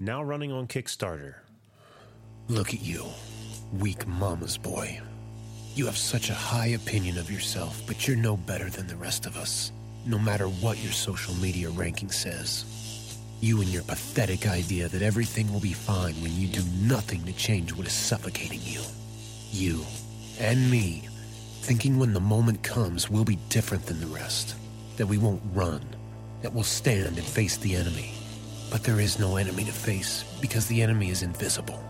now running on Kickstarter. Look at you, weak mama's boy. You have such a high opinion of yourself, but you're no better than the rest of us, no matter what your social media ranking says. You and your pathetic idea that everything will be fine when you do nothing to change what is suffocating you. You and me thinking when the moment comes we'll be different than the rest, that we won't run, that we'll stand and face the enemy. But there is no enemy to face because the enemy is invisible.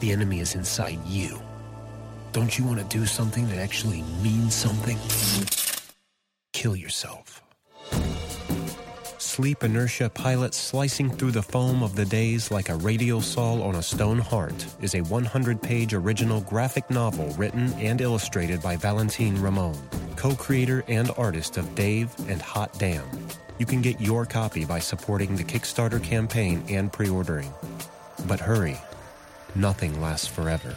The enemy is inside you. Don't you want to do something that actually means something? Kill yourself. Sleep inertia pilot slicing through the foam of the days like a radial saw on a stone heart is a 100 page original graphic novel written and illustrated by Valentine Ramon, co creator and artist of Dave and Hot Damn. You can get your copy by supporting the Kickstarter campaign and pre ordering. But hurry, nothing lasts forever.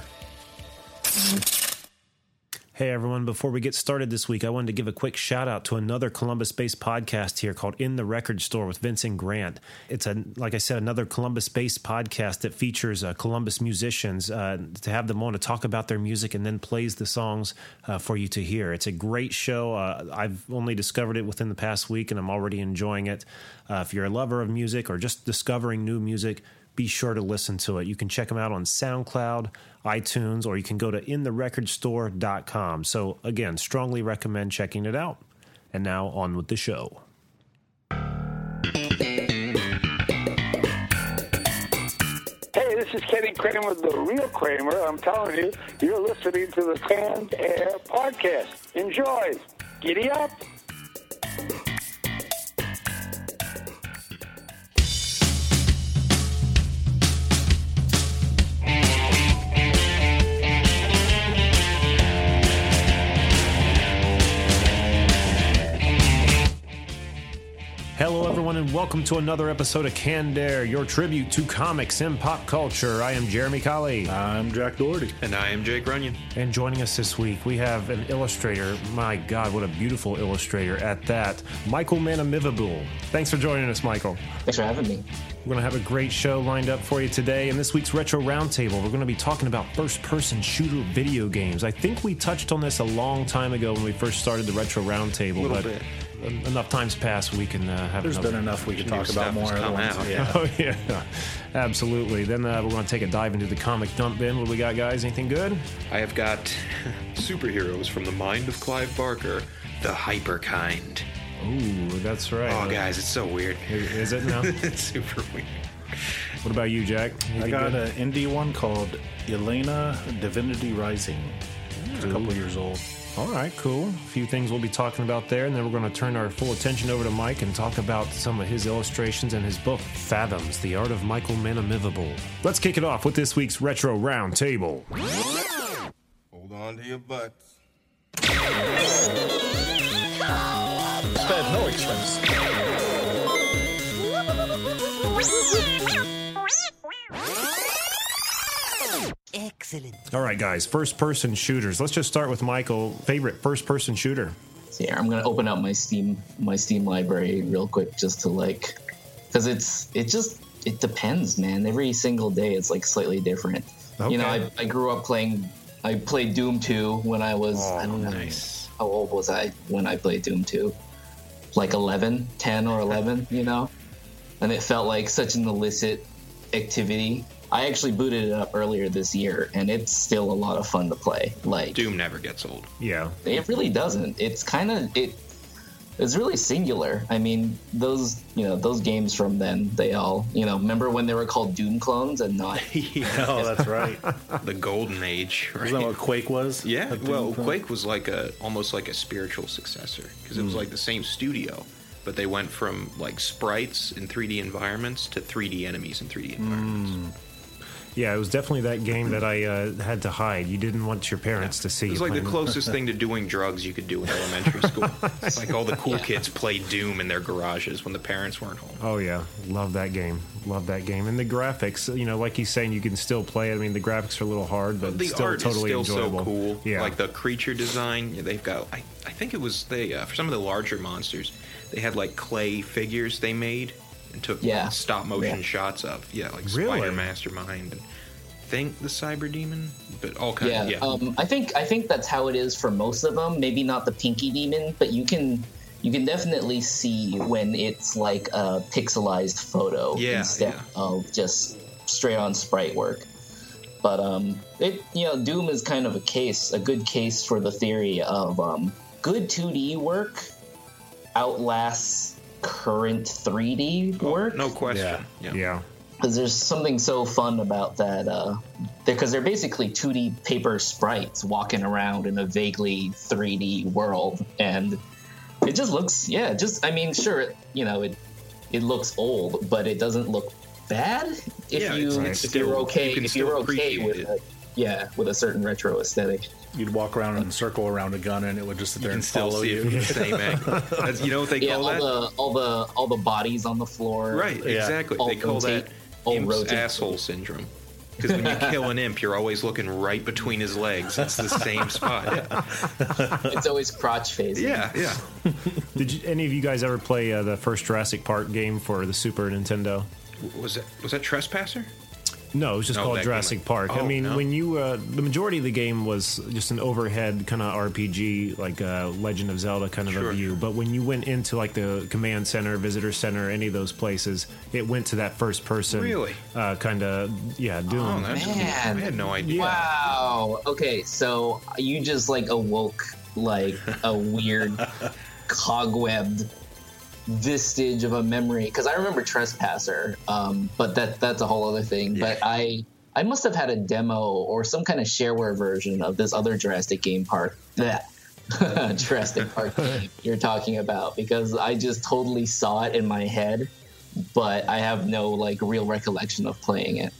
Hey everyone, before we get started this week, I wanted to give a quick shout out to another Columbus based podcast here called In the Record Store with Vincent Grant. It's a, like I said, another Columbus based podcast that features uh, Columbus musicians uh, to have them on to talk about their music and then plays the songs uh, for you to hear. It's a great show. Uh, I've only discovered it within the past week and I'm already enjoying it. Uh, if you're a lover of music or just discovering new music, be sure to listen to it. You can check them out on SoundCloud, iTunes, or you can go to intherecordstore.com. So, again, strongly recommend checking it out. And now on with the show. Hey, this is Kenny Kramer, the real Kramer. I'm telling you, you're listening to the Canned Air Podcast. Enjoy. Giddy up. And welcome to another episode of Canned Air, your tribute to comics and pop culture. I am Jeremy Colley. I'm Jack Doherty. And I am Jake Runyon. And joining us this week, we have an illustrator. My God, what a beautiful illustrator at that. Michael Manomivibul. Thanks for joining us, Michael. Thanks for having me. We're going to have a great show lined up for you today. In this week's Retro Roundtable, we're going to be talking about first person shooter video games. I think we touched on this a long time ago when we first started the Retro Roundtable, but bit. Enough times passed we can uh, have There's another. been enough we could talk about more. has come ones. out. Yeah. Oh, yeah, absolutely. Then uh, we're going to take a dive into the comic dump bin. What do we got, guys? Anything good? I have got superheroes from the mind of Clive Barker, the Hyperkind. Ooh, that's right. Oh, guys, it's so weird. Is, is it now? it's super weird. what about you, Jack? I got good? an indie one called Elena Divinity Rising. It's a couple years old. All right, cool. A few things we'll be talking about there, and then we're going to turn our full attention over to Mike and talk about some of his illustrations and his book, Fathoms, The Art of Michael Manomivibul. Let's kick it off with this week's Retro Roundtable. Hold on to your butts. Spared no expense. Excellent. All right, guys, first person shooters. Let's just start with Michael. Favorite first person shooter? So here, I'm gonna open up my Steam my Steam library real quick just to like, because it's it just it depends, man. Every single day it's like slightly different. You know, I, I grew up playing. I played Doom 2 when I was oh, I don't know Nice. how old was I when I played Doom 2? Like 11, 10 or 11, you know? And it felt like such an illicit activity. I actually booted it up earlier this year and it's still a lot of fun to play. Like Doom never gets old. Yeah. it really doesn't. It's kind of it. It's really singular. I mean, those you know those games from then, they all you know. Remember when they were called Doom clones and not? Oh, that's right. The golden age, right? Isn't that what Quake was? yeah, well, Doom- Quake was like a almost like a spiritual successor because it was hmm. like the same studio, but they went from like sprites in 3D environments to 3D enemies in 3D environments. Hmm. Yeah, it was definitely that game that I uh, had to hide. You didn't want your parents to see It was like the closest thing to doing drugs you could do in elementary school. It's like all the cool kids played Doom in their garages when the parents weren't home. Oh yeah, love that game. Love that game. And the graphics, you know, like he's saying, you can still play it. I mean, the graphics are a little hard, but the still art totally is still enjoyable. so cool. Yeah, like the creature design. They've got. I, I think it was they uh, for some of the larger monsters. They had like clay figures they made and took Yeah. stop motion Yeah. shots of. Yeah, like Really? Spider Mastermind and think the Cyber Demon, but all kind yeah, of yeah. Um, I think I think that's how it is for most of them. Maybe not the Pinky Demon, but you can you can definitely see when it's like a pixelized photo Yeah, instead yeah. of just straight on sprite work. But um, it you know Doom is kind of a case, a good case for the theory of um, good 2D work outlasts current 3D work. Oh, no question. Yeah. Yeah. because there's something so fun about that uh because they're basically 2d paper sprites walking around in a vaguely 3d world and it just looks yeah just i mean sure it, you know it it looks old but it doesn't look bad if Yeah, you it's- it's if you're okay you if you're okay with it. A, yeah with a certain retro aesthetic You'd walk around and circle around a gun, and it would just sit there can and still follow see it you. same angle. That's, you know what they yeah call all that? the all the all the bodies on the floor Right, Yeah. exactly. All They call rotate- that imp's rotate. asshole syndrome. Because when you kill an imp, you're always looking right between his legs. It's the same spot. Yeah, it's always crotch facing yeah. yeah. Did you, any of you guys ever play uh, the first Jurassic Park game for the Super Nintendo? Was that was that Trespasser? No, it was just No, called Jurassic game- Park. I Oh, mean, no. when you uh, the majority of the game was just an overhead kind of RPG, like uh, Legend of Zelda kind of Sure. a view. But when you went into like the command center, visitor center, any of those places, it went to that first person. Really? Uh, kind of yeah, Doom. Oh, that's Man. I had no idea. Wow. Okay, so you just like awoke like a weird cogwebbed vestige of a memory because I remember Trespasser, um, but that that's a whole other thing. But I I must have had a demo or some kind of shareware version of this other Jurassic game park that Jurassic Park game you're talking about because I just totally saw it in my head, but I have no like real recollection of playing it.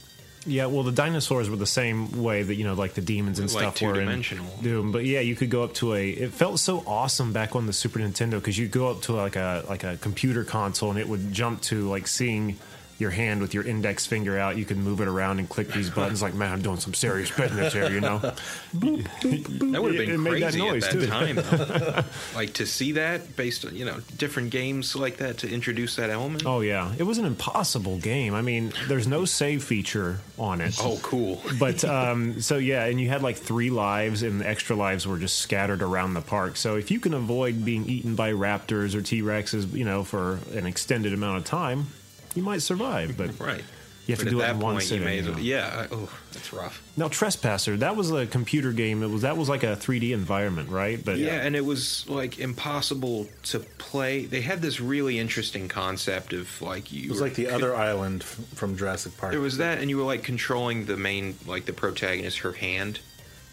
Yeah, well, the dinosaurs were the same way that you know, like the demons and Like stuff were in. Doom. But yeah, you could go up to a. It felt so awesome back on the Super Nintendo because you go up to like a like a computer console and it would jump to like seeing your hand with your index finger out. You could move it around and click these buttons. Like, man, I'm doing some serious business here, you know. That would have It been that crazy noise, at too. time. like to see that based on you know different games like that to introduce that element. Oh yeah, it was an impossible game. I mean, there's no save feature on it. Oh, cool. but um, so yeah, and you had like three lives, and the extra lives were just scattered around the park. So if you can avoid being eaten by raptors or T Rexes, you know, for an extended amount of time, you might survive. But Right. You have to do at it that in one point, you sitting, may as you well, yeah. Oh, that's rough. now, Trespasser, that was a computer game. It was that was like a 3D environment, right? But Yeah, and it was like impossible to play. They had this really interesting concept of like you. It was like the other island from Jurassic Park. There was that, and you were like controlling the main, like the protagonist, her hand.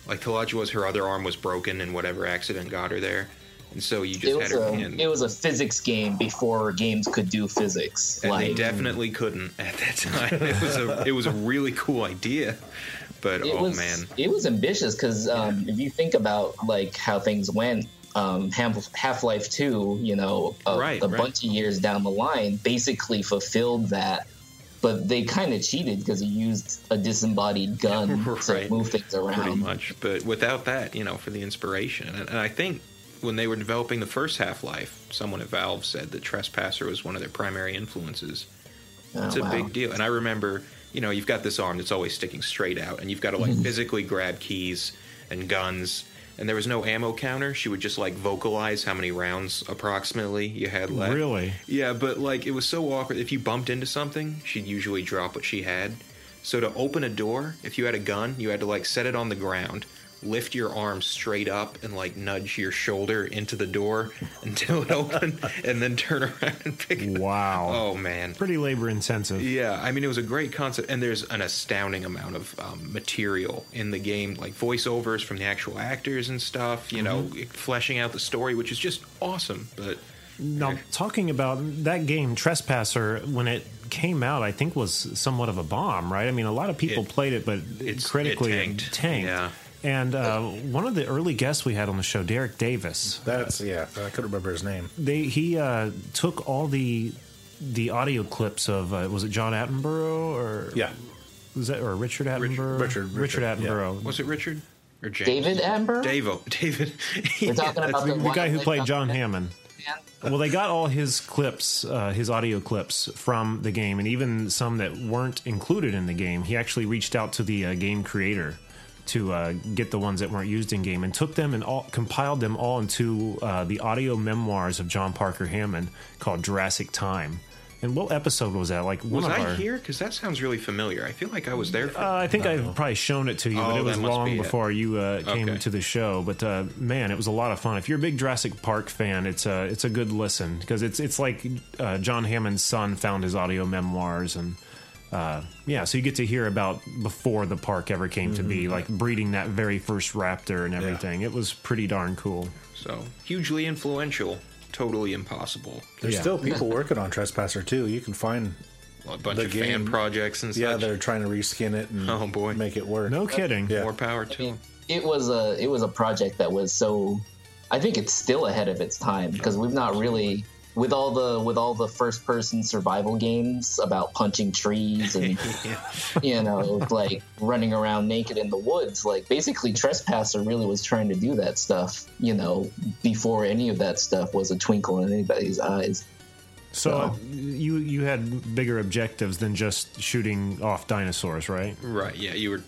Like the logic was her other arm was broken and whatever accident got her there, and so you just had her a it was a physics game before games could do physics. and like they definitely couldn't at that time. It was a it was a really cool idea, but it oh was man, it was ambitious because um, if you think about like how things went, um, Half Life Two, you know, a, Right, a right. bunch of years down the line, basically fulfilled that. But they kind of cheated because it used a disembodied gun Right. to move things around. pretty much. But without that, you know, for the inspiration, and I think when they were developing the first Half Life, someone at Valve said that Trespasser was one of their primary influences. Oh, It's a wow. big deal. And I remember, you know, you've got this arm that's always sticking straight out, and you've got to like mm-hmm. physically grab keys and guns. And there was no ammo counter. She would just like vocalize how many rounds approximately you had left. Really? Yeah, but like it was so awkward. If you bumped into something, she'd usually drop what she had. So to open a door, if you had a gun, you had to like set it on the ground, lift your arm straight up, and like nudge your shoulder into the door until it opened, and then turn around and pick it. up. Wow. Oh man. pretty labor intensive. Yeah, I mean it was a great concept, and there's an astounding amount of um, material in the game, like voiceovers from the actual actors and stuff. You know, fleshing out the story, which is just awesome. But Now, talking about that game, Trespasser, when it came out, I think was somewhat of a bomb, right? I mean, a lot of people It- played it, but it's- critically it it tanked. tanked. Yeah. And uh, one of the early guests we had on the show, Derek Davis, That's yeah. I couldn't remember his name. they he uh, took all the the audio clips of uh, was it John Attenborough or Yeah, was that or Richard Attenborough? Richard- Richard Richard, yeah. Attenborough. was it Richard or James? David Amber. Davo. David. We're talking about The, the, the guy who played John Hammond. Well, they got all his clips, uh, his audio clips from the game, and even some that weren't included in the game. He actually reached out to the uh, game creator to uh, get the ones that weren't used in game and took them and all compiled them all into uh, the audio memoirs of John Parker Hammond called Jurassic Time. And what episode was that? Like one Was of I our. here? Because that sounds really familiar. I feel like I was there. For, Uh, I think I've probably shown it to you, but Oh, it was long be it. before you uh, came Okay. to the show. But uh, man, it was a lot of fun. If you're a big Jurassic Park fan, it's a it's a good listen because it's it's like uh, John Hammond's son found his audio memoirs and. Uh, yeah, so you get to hear about before the park ever came to Mm-hmm. be, like breeding that very first raptor and everything. It was pretty darn cool. so hugely influential. Totally impossible. There's Yeah. still people working on Trespasser too. You can find A bunch The of fan game- projects and stuff. yeah, they're trying to reskin it and Oh, boy. make it work. No kidding. Yeah. More power to them. it was a it was a project that was so I think it's still ahead of its time because we've not really with all the with all the first person survival games about punching trees and you know like running around naked in the woods like basically trespasser really was trying to do that stuff you know before any of that stuff was a twinkle in anybody's eyes So So- uh, you you had bigger objectives than just shooting off dinosaurs, right? Right. Yeah, you were.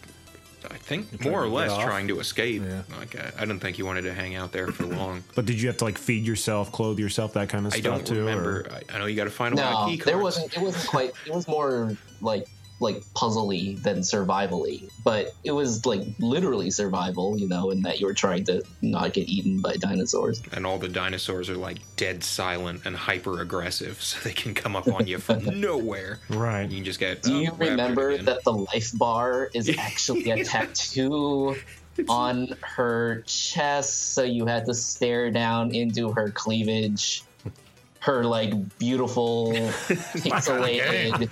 I think trying more or less trying to escape. Yeah. Like I, I didn't think you wanted to hang out there for long. But did you have to like feed yourself, clothe yourself, that kind of I stuff don't too? or- remember. I, I know you got to find a lot no of key cards. there wasn't it wasn't quite it was more like like puzzly than survivally but it was like literally survival you know in that you were trying to not get eaten by dinosaurs and all the dinosaurs are like dead silent and hyper aggressive, so they can come up on you from nowhere. Right. You can just get. do oh, you uh, remember that the life bar is actually a tattoo on her chest so you had to stare down into her cleavage her like beautiful pixelated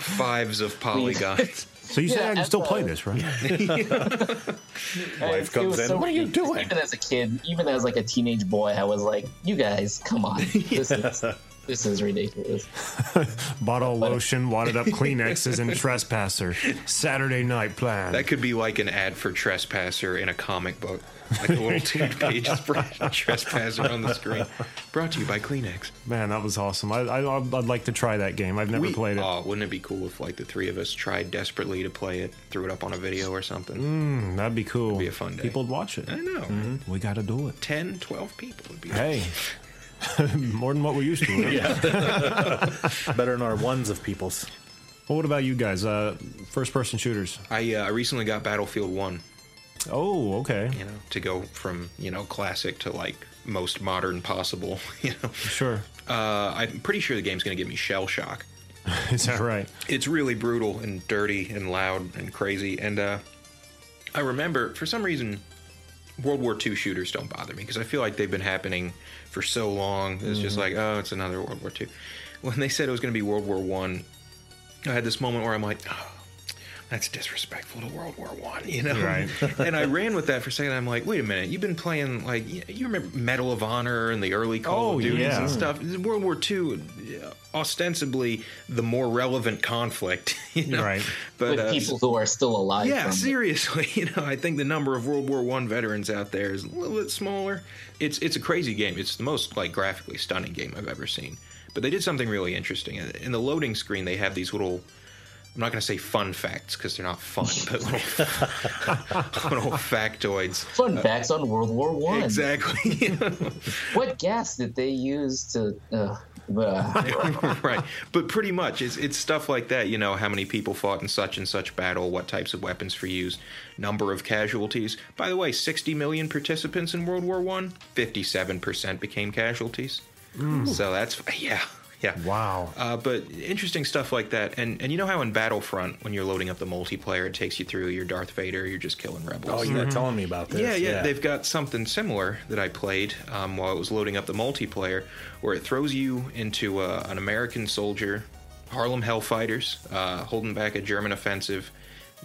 fives of polygons? So you say Yeah, I can still a- play this, right? Wife comes in, So "What are you doing?" Even as a kid, even as like a teenage boy, I was like, "You guys, come on, this is this is ridiculous." Bottle lotion, wadded up Kleenexes, and trespasser. Saturday night plan. that could be like an ad for Trespasser in a comic book, like a little two pages spread of Trespasser on the screen. Brought to you by Kleenex. Man, that was awesome. I, I I'd like to try that game. I've never We- played it. Oh, wouldn't it be cool if like the three of us tried desperately to play it, threw it up on a video or something? Mm, that'd be cool. It'd be a fun day. People'd watch it. I know. We got to do it. 10, 12 people would be. Hey, more than what we're used to. right? Better than our ones of people's. Well, what about you guys? Uh, first person shooters. I uh, I recently got Battlefield One. Oh, okay. You know, to go from you know classic to like most modern possible. You know, Sure. uh, I'm pretty sure the game's gonna give me shell shock. Is that right? It's really brutal and dirty and loud and crazy. And uh, I remember for some reason. World War II shooters don't bother me because I feel like they've been happening for so long. It's just mm-hmm. like, oh, it's another World War II. When they said it was going to be World War One, I, had this moment where I'm like, oh, that's disrespectful to World War One, you know? Right. and I ran with that for a second. I'm like, wait a minute, you've been playing like you remember Medal of Honor and the early Call Oh, of Duties yeah. and stuff. World War II, ostensibly the more relevant conflict, you know? Right. But With uh, people who are still alive. yeah, from it. seriously. You know, I think the number of World War One veterans out there is a little bit smaller. It's it's a crazy game. It's the most like graphically stunning game I've ever seen. But they did something really interesting. In the loading screen, they have these little. I'm not going to say fun facts because they're not fun, but little, little factoids. Fun facts on World War One. Exactly. What gas did they use to? Uh, uh, right. But pretty much, it's, it's stuff like that. You know, how many people fought in such and such battle, what types of weapons were used, number of casualties. By the way, 60 million participants in World War One, 57% became casualties. So that's, yeah. Yeah. Wow. Uh, but interesting stuff like that. And and you know how in Battlefront, when you're loading up the multiplayer, it takes you through your Darth Vader, you're just killing rebels. Oh, you're telling me about this. Yeah, yeah, they've got something similar that I played um, while it was loading up the multiplayer, where it throws you into uh, an American soldier, Harlem Hellfighters, uh, holding back a German offensive.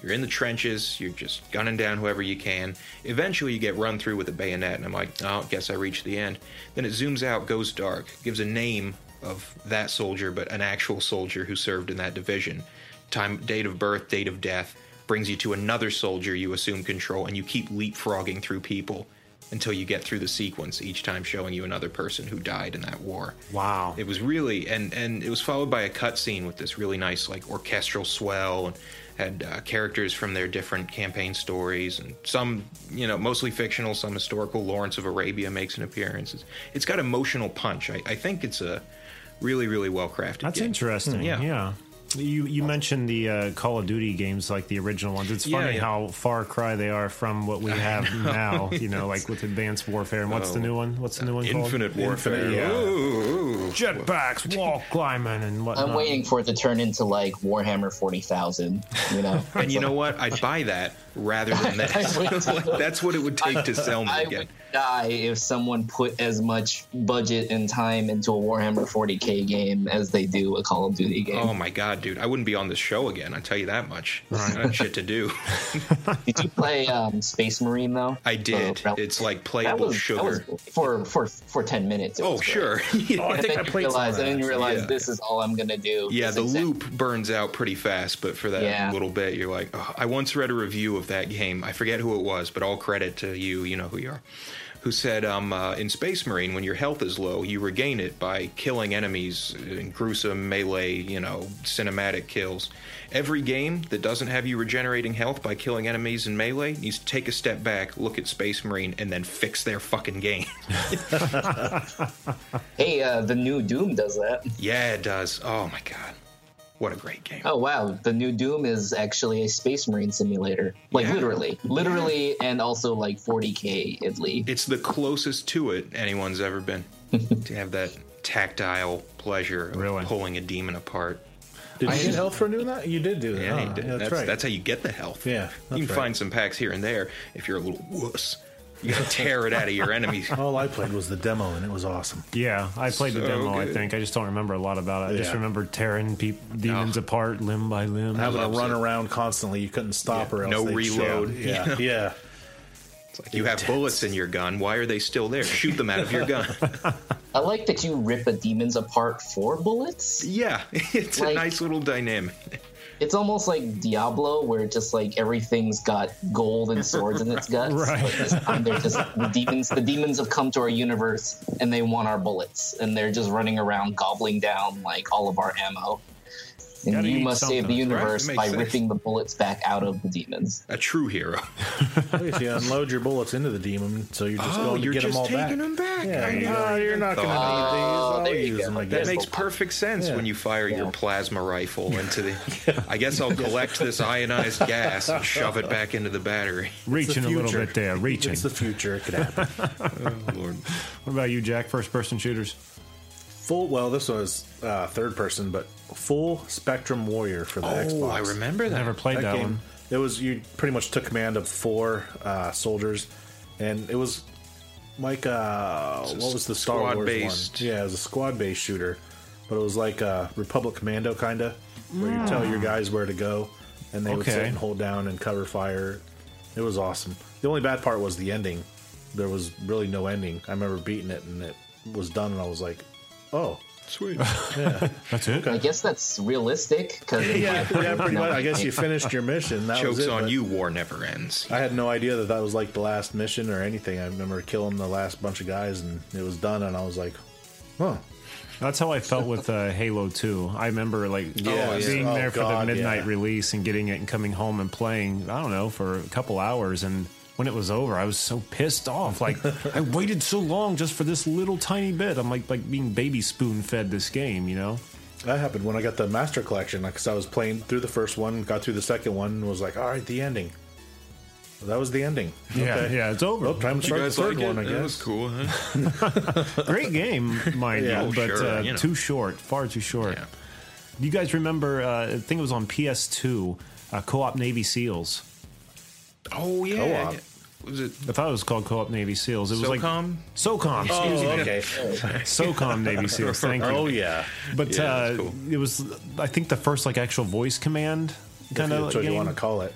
You're in the trenches, you're just gunning down whoever you can. Eventually, you get run through with a bayonet, and I'm like, oh, guess I reached the end. Then it zooms out, goes dark, gives a name of that soldier, but an actual soldier who served in that division. Time, date of birth, date of death, brings you to another soldier you assume control, and you keep leapfrogging through people until you get through the sequence, each time showing you another person who died in that war. Wow. It was really and and it was followed by a cutscene with this really nice like orchestral swell and had uh, characters from their different campaign stories and some you know mostly fictional, some historical. Lawrence of Arabia makes an appearance. It's, it's got emotional punch. I, I think it's a really really well crafted. That's game. interesting. Hmm. Yeah. Yeah. You you mentioned the uh, Call of Duty games like the original ones. It's funny yeah. how far cry they are from what we have now. You know, like with Advanced Warfare. And what's the Oh. new one? What's the new one called? Infinite Warfare. Infinite, yeah. Ooh. Jetpacks, wall climbing, and whatnot. I'm waiting for it to turn into like Warhammer 40,000, you know? And you know what? I'd buy that rather than this. I would too. Like, that's what it would take to sell me I again. would die if someone put as much budget and time into a Warhammer 40k game as they do a Call of Duty game. Oh my god, dude! I wouldn't be on this show again. I tell you that much. I have shit to do. Did you play um, Space Marine though? I did. For- It's like that playable was, that sugar. for for for 10 minutes. Oh sure. yeah. Oh, I And think then I you played some realize, of and then you realize Yeah. this is all I'm gonna do. Yeah, the exact- loop burns out pretty fast, but for that Yeah. little bit, you're like, oh, I once read a review of that game. I forget who it was, but all credit to you. You know who you are. Who said, um, uh, in Space Marine, when your health is low, you regain it by killing enemies in gruesome melee, you know, cinematic kills. Every game that doesn't have you regenerating health by killing enemies in melee needs to take a step back, look at Space Marine, and then fix their fucking game. Hey, uh, the new Doom does that. yeah, it does. Oh my god. What a great game. Oh wow, the new Doom is actually a Space Marine simulator. Like Yeah. literally, literally, and also like 40k idly. It's the closest to it anyone's ever been to have that tactile pleasure of Really? pulling a demon apart. Did you get health for doing that? You did do that. Yeah, huh? Oh, you did. that's, that's, right. that's how you get the health. Yeah, you can right. find some packs here and there if you're a little wuss. You gotta tear it out of your enemies. All I played was the demo, and it was awesome. Yeah, I played the So demo. I think I just don't remember a lot about it. I just remember tearing peop demons Oh. apart limb by limb. Having to run it. around constantly, you couldn't stop or else No reload. shoot. Yeah, yeah. It's like you have bullets in your gun. Why are they still there? Shoot them out of your gun. I like that you rip a demons apart for bullets. yeah, it's a nice little dynamic. It's almost like Diablo, where just like everything's got gold and swords in its guts. Right. But this time they're just the demons. The demons have come to our universe and they want our bullets, and they're just running around gobbling down like all of our ammo. And Gotta you must save the universe It makes by sense. ripping the bullets back out of the demons. A true hero. At least you unload your bullets into the demon, so you're just Oh, going to you're get just them all taking back. them back. Yeah, I you never know, you're not going to thought. need these. Oh, I'll there you use go. them, I That That makes perfect sense Yeah. when you fire your plasma rifle into the. I guess I'll collect this ionized gas and shove it back into the battery. reaching a little bit there. Reaching. It's the future. It could happen. Oh, Lord. What about you, Jack? First person shooters. Full. Well, this was uh, third person, but full Spectrum Warrior for the Xbox. Oh, I remember that. Never played that, game. one. It was you pretty much took command of four uh, soldiers, and it was like uh, what was the Star Wars squad-based- one? Yeah, it was a squad based shooter, but it was like a Republic Commando kind of, where you tell your guys where to go, and they would sit and hold down and cover fire. It was awesome. The only bad part was the ending. There was really no ending. I remember beating it, and it was done, and I was like, "Oh, Sweet. That's it. I guess that's realistic because yeah, yeah, pretty much. I guess you finished your mission. That was it, on you, war never ends. I had no idea that that was like the last mission or anything. I remember killing the last bunch of guys and it was done, and I was like, "Huh." That's how I felt with uh, Halo 2. I remember like Yes. being Oh, there for God, the midnight yeah. release and getting it and coming home and playing. I don't know for a couple hours and. When it was over, I was so pissed off. Like I waited so long just for this little tiny bit. I'm like like being baby spoon fed this game, you know. That happened when I got the Master Collection because I was playing through the first one, got through the second one, and was like, "All right, the ending." That was the ending. Yeah, Okay. yeah, it's over. Well, time to start the third like it? one, I guess. That was cool, huh? Great game, mind Yeah, you, oh, but sure, uh, you know. too short, far too short. Yeah. You guys remember? Uh, I think it was on PS2, uh, Co-op Navy SEALs. Oh yeah. Co-op. Was it I thought it was called Co-op Navy SEAls. It was like SOCOM? SOCOM. Excuse Oh, me. okay. SOCOM Navy SEAls. Thank you. Oh yeah. But Yeah, uh, cool. it was, I think, the first like actual voice command kind of That's what you want to call it.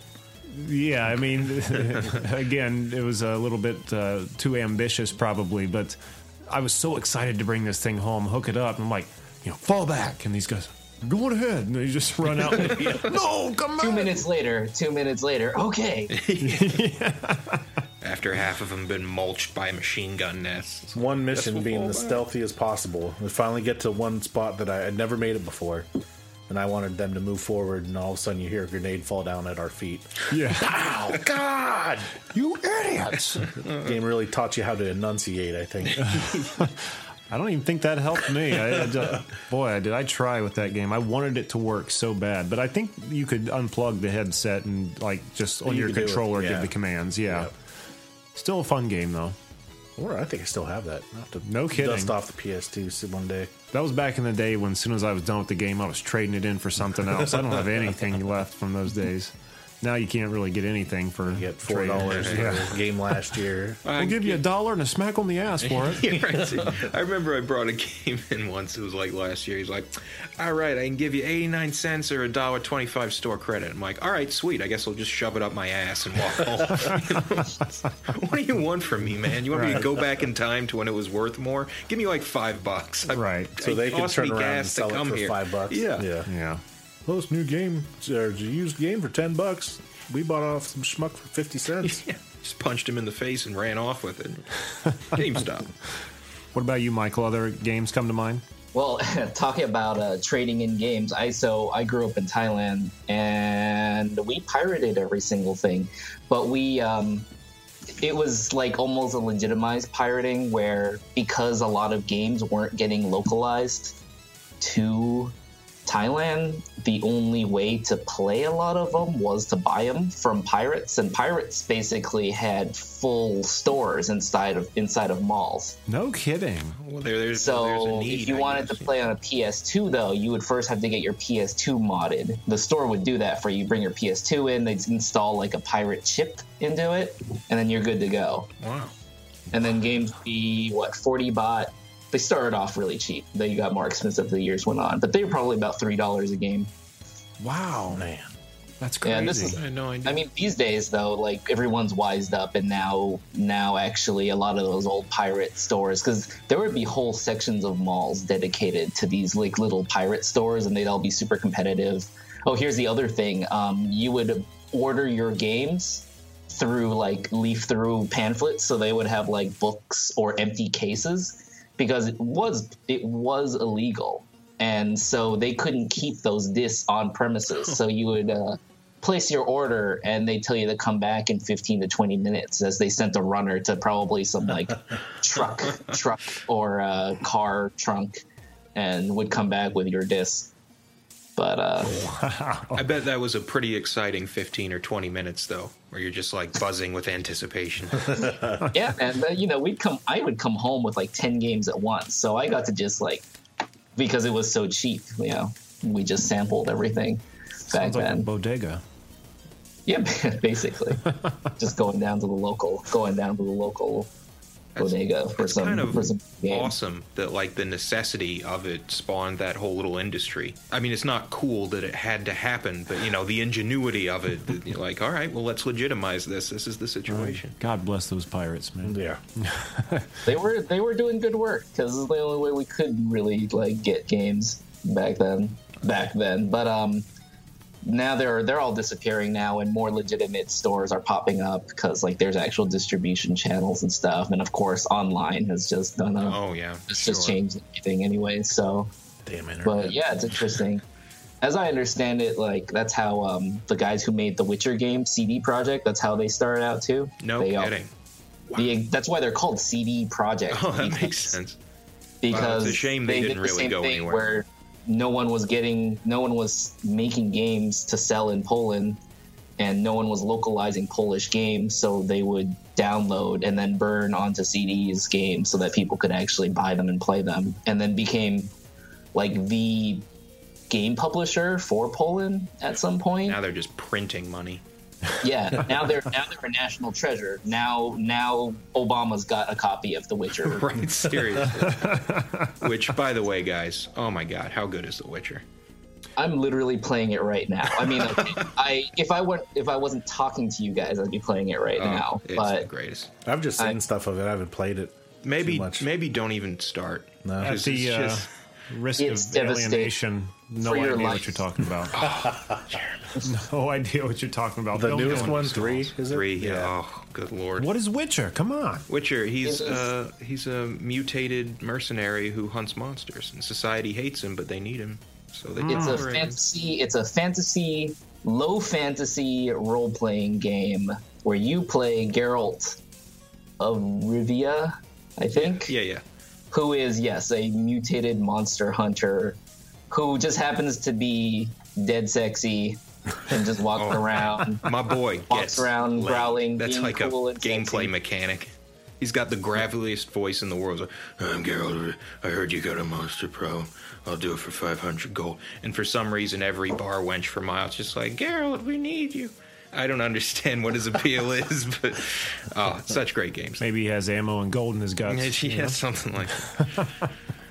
Yeah, I mean, again, it was a little bit uh, too ambitious, probably, but I was so excited to bring this thing home, hook it up, and I'm like, you know, fall back, and these guys, go ahead, and they just run out. no, come back. two minutes later, two minutes later, okay. after half of them been mulched by machine gun nests. One mission being the back. stealthy as possible. We finally get to one spot that I had never made it before. And I wanted them to move forward, and all of a sudden you hear a grenade fall down at our feet. Yeah. Ow, God! you idiots. Game really taught you how to enunciate, I think. I don't even think that helped me. I, I boy, did I try with that game. I wanted it to work so bad, but I think you could unplug the headset and like just on You your could do it, controller give the commands. Yeah. Yep. Still a fun game though. or I think I still have that. I'll have to No kidding. dust off the PS2 one day. That was back in the day when as soon as I was done with the game, I was trading it in for something else. I don't have anything left from those days. Now you can't really get anything for You get four dollars for Yeah. the game last year. We'll give you a dollar and a smack on the ass for it. Yeah, right. I remember I brought a game in once. It was like last year. He's like, "All right, I can give you eighty nine cents or a dollar twenty five store credit." I'm like, "All right, sweet. I guess I'll just shove it up my ass and walk home." what do you want from me, man? You want me to go back in time to when it was worth more? Give me like five bucks. I- Right. So it they can turn around and sell it for here. five bucks. Yeah. yeah. Yeah. Well, this new game, or a used game for ten bucks. We bought off some schmuck for fifty cents. Yeah. Just punched him in the face and ran off with it. GameStop. What about you, Michael? Other games come to mind? Well, talking about uh, trading in games, I so I grew up in Thailand and we pirated every single thing, but we um, it was like almost a legitimized pirating where because a lot of games weren't getting localized to Thailand, the only way to play a lot of them was to buy them from pirates, and pirates basically had full stores inside of inside of malls. No kidding. Well, there, there's, there's a So need, if you I wanted guess. to play on a PS2, though, you would first have to get your PS2 modded. The store would do that for you. Bring your PS2 in, they'd install like a pirate chip into it, and then you're good to go. Wow. And then games would be what 40 baht. They started off really cheap. They got more expensive as the years went on, but they were probably about three dollars a game. Wow. Man, That's crazy. Yeah, this is- I had no idea. I mean, these days though, like everyone's wised up, and now now actually a lot of those old pirate stores, because there would be whole sections of malls dedicated to these like little pirate stores, and they'd all be super competitive. Oh, here's the other thing: um, you would order your games through like leaf through pamphlets, so they would have like books or empty cases, because it was it was illegal, and so they couldn't keep those discs on premises. so you would. Uh, place your order and they tell you to come back in 15 to 20 minutes as they sent a runner to probably some like truck truck or uh, car trunk and would come back with your disc but uh I bet that was a pretty exciting 15 or 20 minutes, though, where you're just like buzzing with anticipation. yeah and uh, you know we'd come i would come home with like 10 games at once so i got to just like because it was so cheap you know we just sampled everything back Sounds like a then bodega. yeah basically just going down to the local going down to the local bodega for It's some kind of for some games. awesome that like the necessity of it spawned that whole little industry. I mean, it's not cool that it had to happen, but you know the ingenuity of it. that you're like, all right, well, let's legitimize this. This is the situation. God bless those pirates, man. yeah. they were they were doing good work because it's the only way we could really like get games back then back then but um now they're they're all disappearing now and more legitimate stores are popping up because like there's actual distribution channels and stuff and of course online has just done a, Oh yeah, it's sure. just changed everything anyway so Damn internet. but yeah it's interesting as i understand it like that's how um the guys who made the witcher game CD Projekt that's how they started out too No they all- kidding. the, that's why they're called CD Projekt Oh, that because- makes sense. because it's a shame they did didn't the really go anywhere. No one was getting, no one was making games to sell in Poland, and no one was localizing Polish games, so they would download and then burn onto CDs games so that people could actually buy them and play them, and then became like the game publisher for Poland at some point. Now they're just printing money. Yeah, now they're now they're a national treasure. Now now Obama's got a copy of The Witcher. Right, seriously. Which, by the way, guys, oh my god, how good is The Witcher? I'm literally playing it right now. I mean, okay, I if I weren't if I wasn't talking to you guys, I'd be playing it right Oh, now. it's the greatest. I've just seen I- stuff of it. I haven't played it. Maybe, too much. maybe don't even start. No. At 'Cause the it's uh, just- risk It's of devastating alienation, no idea your what you're talking about. no idea what you're talking about. The Don't newest go one, three, is it? Three. Yeah. Oh, good lord. What is Witcher? Come on. Witcher, he's It is- uh, he's a mutated mercenary who hunts monsters, and society hates him, but they need him, so they. It's a tolerate him. fantasy. It's a fantasy, low fantasy role playing game where you play Geralt of Rivia, I think. Yeah, yeah. who is yes a mutated monster hunter who just happens to be dead sexy and just walks Oh. around My boy Walks gets around laid. growling, That's being like cool a and gameplay sexy. mechanic. He's got the graveliest voice in the world. Like, I'm Gerald. I heard you got a monster pro. I'll do it for 500 gold. And for some reason, every bar wench for miles just like, Gerald, we need you. I don't understand what his appeal is, but oh, such great games. Maybe he has ammo and gold in his guts. Yeah, something like that.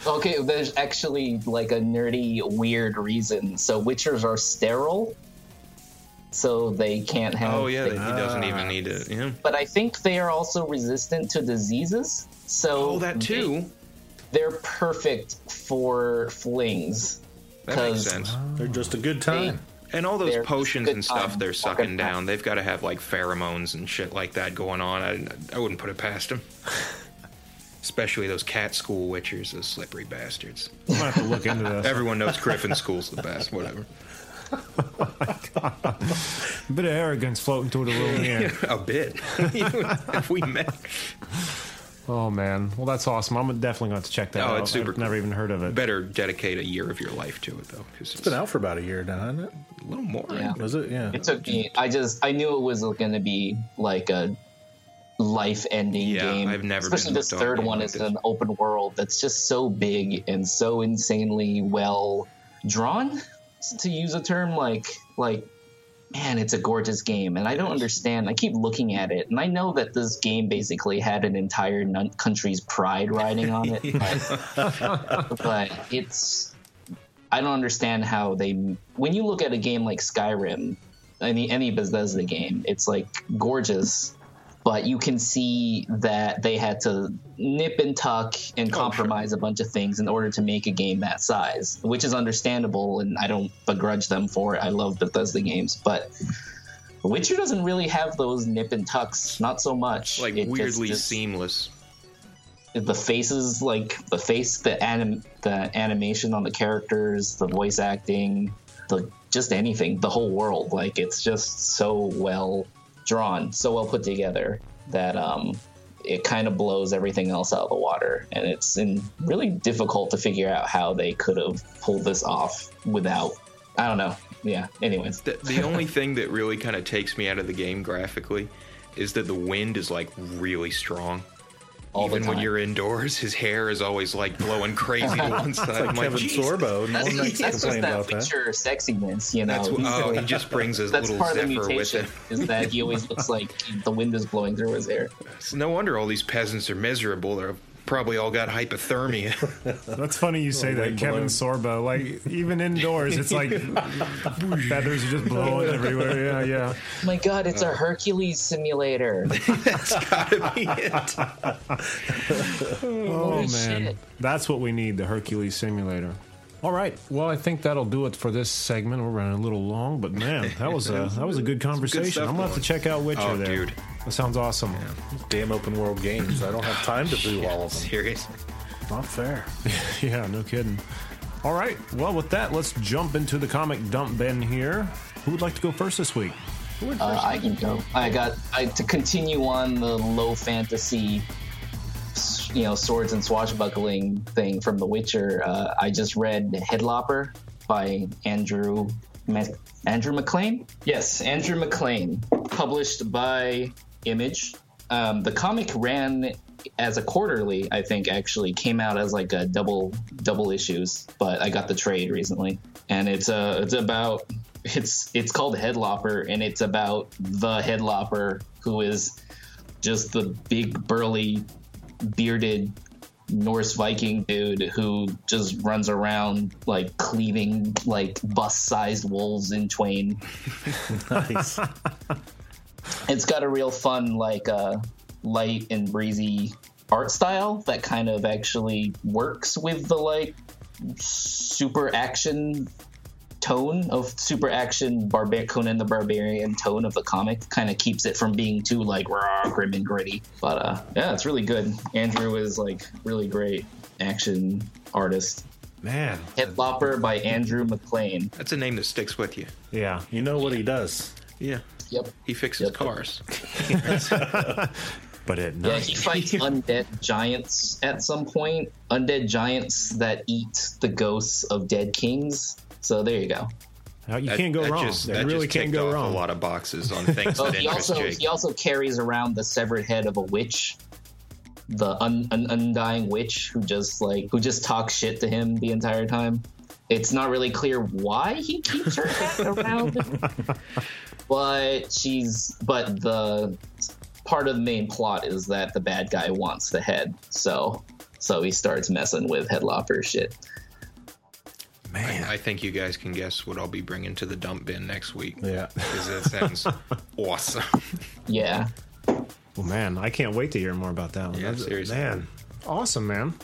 Okay there's actually like a nerdy weird reason so witchers are sterile so they can't have Oh yeah, they- he doesn't even ah. need to. Yeah. but i think they are also resistant to diseases so Oh, that too. they, are perfect for flings That makes 'cause sense. They're just a good time. And all those They're potions and stuff time. they're sucking Fucking down, they've got to have like pheromones and shit like that going on. I, I wouldn't put it past them. Especially those cat school witchers, those slippery bastards. I'm gonna have to look into this. Everyone knows Griffin School's the best, whatever. A bit of arrogance floating through the room here. A bit. if we met. Oh man, well that's awesome. I'm definitely going to check that Oh, out. it's super I've never cool. even heard of it. Better dedicate a year of your life to it, though. 'cause It's been out for about a year now, hasn't it? a little more. Yeah. Was it? Yeah. It took me. I just. I knew it was going to be like a life-ending Yeah, game. I've never been Especially this hooked on a third one is an open world that's just so big and so insanely well drawn. To use a term like like, man, it's a gorgeous game, and I don't understand. I keep looking at it, and I know that this game basically had an entire country's pride riding on it, but, but it's I don't understand how they. When you look at a game like Skyrim, any any Bethesda game, it's like gorgeous, but you can see that they had to nip and tuck and oh, compromise a bunch of things in order to make a game that size, which is understandable, and I don't begrudge them for it. I love Bethesda games, but. Witcher doesn't really have those nip and tucks, not so much. Like It just- weirdly just- seamless. the faces like the face the anim the animation on the characters the voice acting the just anything the whole world like it's just so well drawn so well put together that um it kind of blows everything else out of the water. And it's in really difficult to figure out how they could have pulled this off without i don't know. Yeah anyways. The, the only thing that really kind of takes me out of the game graphically is that the wind is like really strong. All Even when you're indoors, his hair is always like blowing crazy to one side. I'm like, Kevin "Jesus." Sorbo. No that's, one likes that's just that about that. Sexiness, you know. That's what, oh, he just brings his that's little part of the zephyr with mutation him. is that he always looks like the wind is blowing through his hair. It's no wonder all these peasants are miserable. They're probably all got hypothermia. That's funny you say oh, that, wind Kevin blown. Sorbo. Like even indoors, it's like feathers are just blowing everywhere. Yeah, yeah. Oh my god, it's a uh. Hercules simulator. That's gotta be it. Oh Holy man, shit. that's what we need—the Hercules simulator. All right. Well, I think that'll do it for this segment. We're running a little long, but man, that was a that was a good conversation. stuff I'm gonna have to check out Witcher Oh, there. dude. That sounds awesome. Damn open world games. I don't have time to do all of them. Seriously. Not fair. Yeah, no kidding. All right. Well, with that, let's jump into the comic dump bin here. Who would like to go first this week? Uh, I can go. I got I, to continue on the low fantasy, s- you know, swords and swashbuckling thing from The Witcher. Uh, I just read Headlopper by Andrew Ma- Andrew MacLean. Yes, Andrew MacLean, published by Image. Um, the comic ran as a quarterly. I think actually came out as like a double double issues, but I got the trade recently, and it's uh it's about it's it's called Headlopper, and it's about the Headlopper who is just the big burly bearded Norse Viking dude who just runs around like cleaving like bus-sized wolves in twain. Nice. It's got a real fun like uh, light and breezy art style that kind of actually works with the like super action tone of super action barbar Conan the Barbarian tone of the comic kind of keeps it from being too like raw, grim and gritty. But uh, yeah, it's really good. Andrew is like really great action artist. Man, Headlopper by Andrew MacLean. That's a name that sticks with you. yeah. You know what he does. Yeah. Yep. He fixes Yep. cars. But at Yeah, night, he fights undead giants at some point. Undead giants that eat the ghosts of dead kings. So there you go. You That- can't go that wrong. Just, you that really just can't go off wrong. A lot of boxes on things Oh, that he also Jake. he also carries around the severed head of a witch, the un, un, undying witch who just like who just talks shit to him the entire time. It's not really clear why he keeps her head around, but she's but the part of the main plot is that the bad guy wants the head, so so he starts messing with headlopper shit. Man, I think you guys can guess what I'll be bringing to the dump bin next week. Yeah. Because that sounds awesome. Yeah, well, man, I can't wait to hear more about that one. Yeah, That's- seriously. man, awesome, man.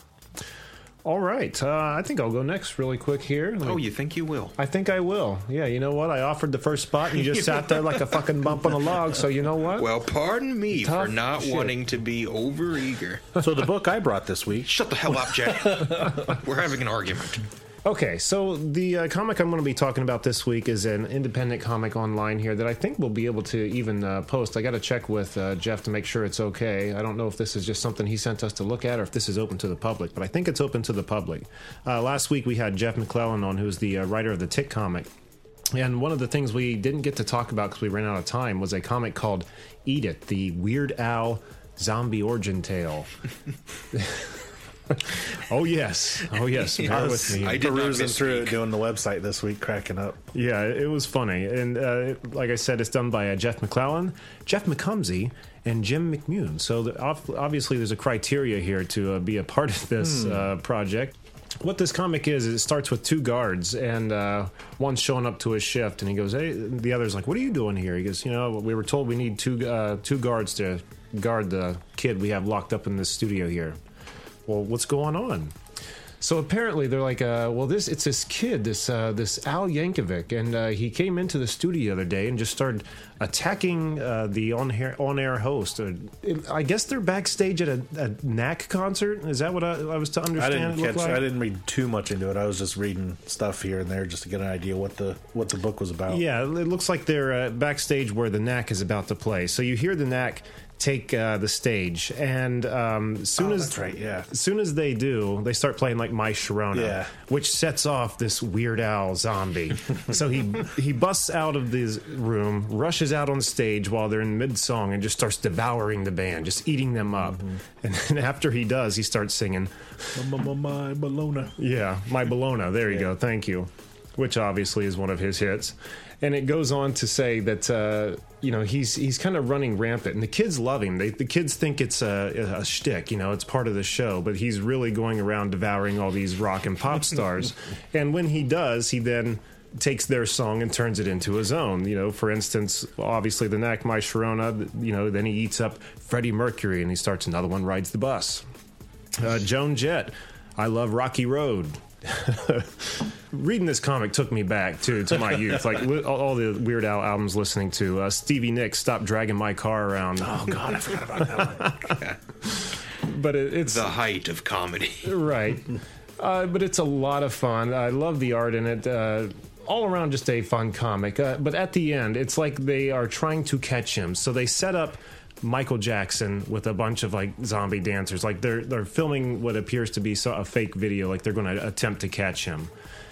All right, uh, I think I'll go next really quick here. Oh, you think you will? I think I will. Yeah, you know what? I offered the first spot, and you just sat there like a fucking bump on a log. So you know what? Well, pardon me Tough for not shit. wanting to be overeager. So the book I brought this week. Shut the hell up, Jay. We're having an argument. Okay, so the uh, comic I'm going to be talking about this week is an independent comic online here that I think we'll be able to even uh, post. I got to check with uh, Jeff to make sure it's okay. I don't know if this is just something he sent us to look at or if this is open to the public, but I think it's open to the public. Uh, last week we had Jeff McClellan on, who's the uh, writer of the Tick comic. And one of the things we didn't get to talk about because we ran out of time was a comic called Eat It, the Weird Al zombie origin tale. oh, yes. Oh, yes. Bear I with was me. I did perusing through it doing the website this week, cracking up. Yeah, it was funny, and uh, like I said, it's done by uh, Jeff McClellan, Jeff McComsey, and Jim McMune. So the, obviously, there's a criteria here to uh, be a part of this uh, project. What this comic is, is it starts with two guards, and uh, one's showing up to his shift, and he goes, "Hey," the other's like, "What are you doing here?" He goes, "You know, we were told we need two uh, two guards to guard the kid we have locked up in this studio here." Well, what's going on? So apparently they're like, uh, well, this it's this kid, this uh, this Al Yankovic, and uh, he came into the studio the other day and just started attacking uh, the on air on air host. Uh, it- I guess they're backstage at a, a Knack concert. Is that what I, I was to understand? I didn't it catch. like? I didn't read too much into it. I was just reading stuff here and there just to get an idea what the what the book was about. Yeah, it looks like they're uh, backstage where the Knack is about to play. So you hear the Knack take uh, the stage, and um, as soon Oh, as that's right, yeah. as soon as they do, they start playing like My Sharona, Yeah. which sets off this Weird Al zombie. so he he busts out of this room, rushes out on stage while they're in mid song, and just starts devouring the band, just eating them up. Mm-hmm. And then after he does, he starts singing. My, my, my Bologna. Yeah, My Bologna. There you go. Thank you. Which obviously is one of his hits. And it goes on to say that uh, you know he's he's kind of running rampant, and the kids love him. They, the kids think it's a, a shtick, you know, it's part of the show. But he's really going around devouring all these rock and pop stars. and when he does, he then takes their song and turns it into his own. You know, for instance, obviously the Knack My Sharona. You know, then he eats up Freddie Mercury, and he starts another one, rides the bus. Uh, Joan Jett, I love Rocky Road. Reading this comic took me back to to my youth, like li- all, all the Weird Al albums. Listening to uh, Stevie Nicks, "Stop Dragging My Car Around." Oh God, I forgot about that one. But it, it's The height of comedy. right. Uh, but it's a lot of fun. I love the art in it. Uh, all around, just a fun comic. Uh, but at the end, it's like they are trying to catch him. So they set up Michael Jackson with a bunch of like zombie dancers. Like they're they're filming what appears to be so, a fake video. Like they're going to attempt to catch him.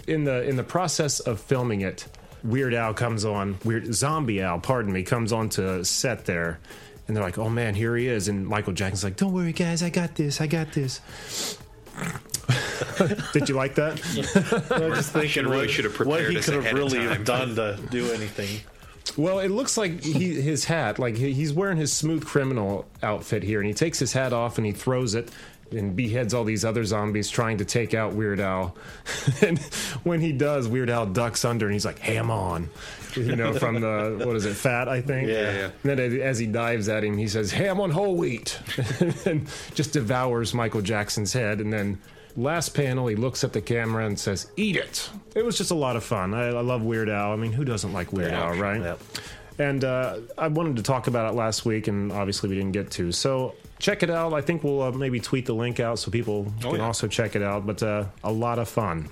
In the in the process of filming it, Weird Al comes on. Weird Zombie Al, pardon me, comes on to set there. And they're like, "Oh man, here he is!" And Michael Jackson's like, "Don't worry, guys, I got this, I got this." Did you like that? I was just thinking Should- really what, should have what he could have really have done to do anything. Well, it looks like he, his hat, like he, he's wearing his smooth criminal outfit here, and he takes his hat off and he throws it and beheads all these other zombies trying to take out Weird Al. and when he does, Weird Al ducks under and he's like, "Ham on," you know, from the what is it, Fat, I think. Yeah. Yeah. And then as he dives at him, he says, "Ham on whole wheat," and just devours Michael Jackson's head, and then Last panel, he looks at the camera and says, "Eat it." It was just a lot of fun. I, I love Weird Al. I mean, who doesn't like Weird Yeah, Al, right? yep. And uh, I wanted to talk about it last week, and obviously we didn't get to. So check it out. I think we'll uh, maybe tweet the link out so people Oh, can yeah. also check it out. But uh, a lot of fun.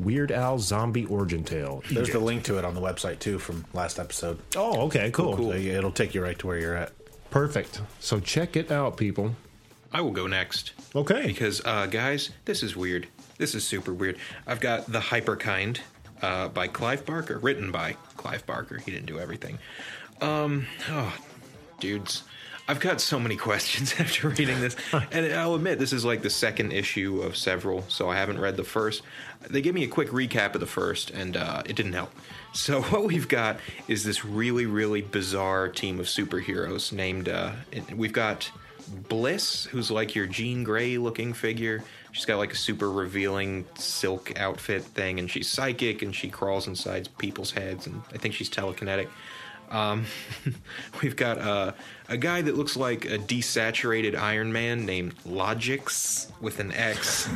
Weird Al Zombie Origin Tale. There's the link to it on the website too from last episode. Oh, okay, cool. So it'll take you right to where you're at. Perfect. So check it out, people. I will go next. Okay. Because, uh, guys, this is weird. This is super weird. I've got The Hyperkind uh, by Clive Barker, written by Clive Barker. He didn't do everything. Um, oh, dudes. I've got so many questions after reading this. and I'll admit, this is like the second issue of several, so I haven't read the first. They give me a quick recap of the first, and uh, it didn't help. So, what we've got is this really, really bizarre team of superheroes named. Uh, we've got Bliss, who's like your Jean Grey looking figure. She's got like a super revealing silk outfit thing, and she's psychic and she crawls inside people's heads, and I think she's telekinetic. Um, we've got uh, a guy that looks like a desaturated Iron Man named Logix with an X.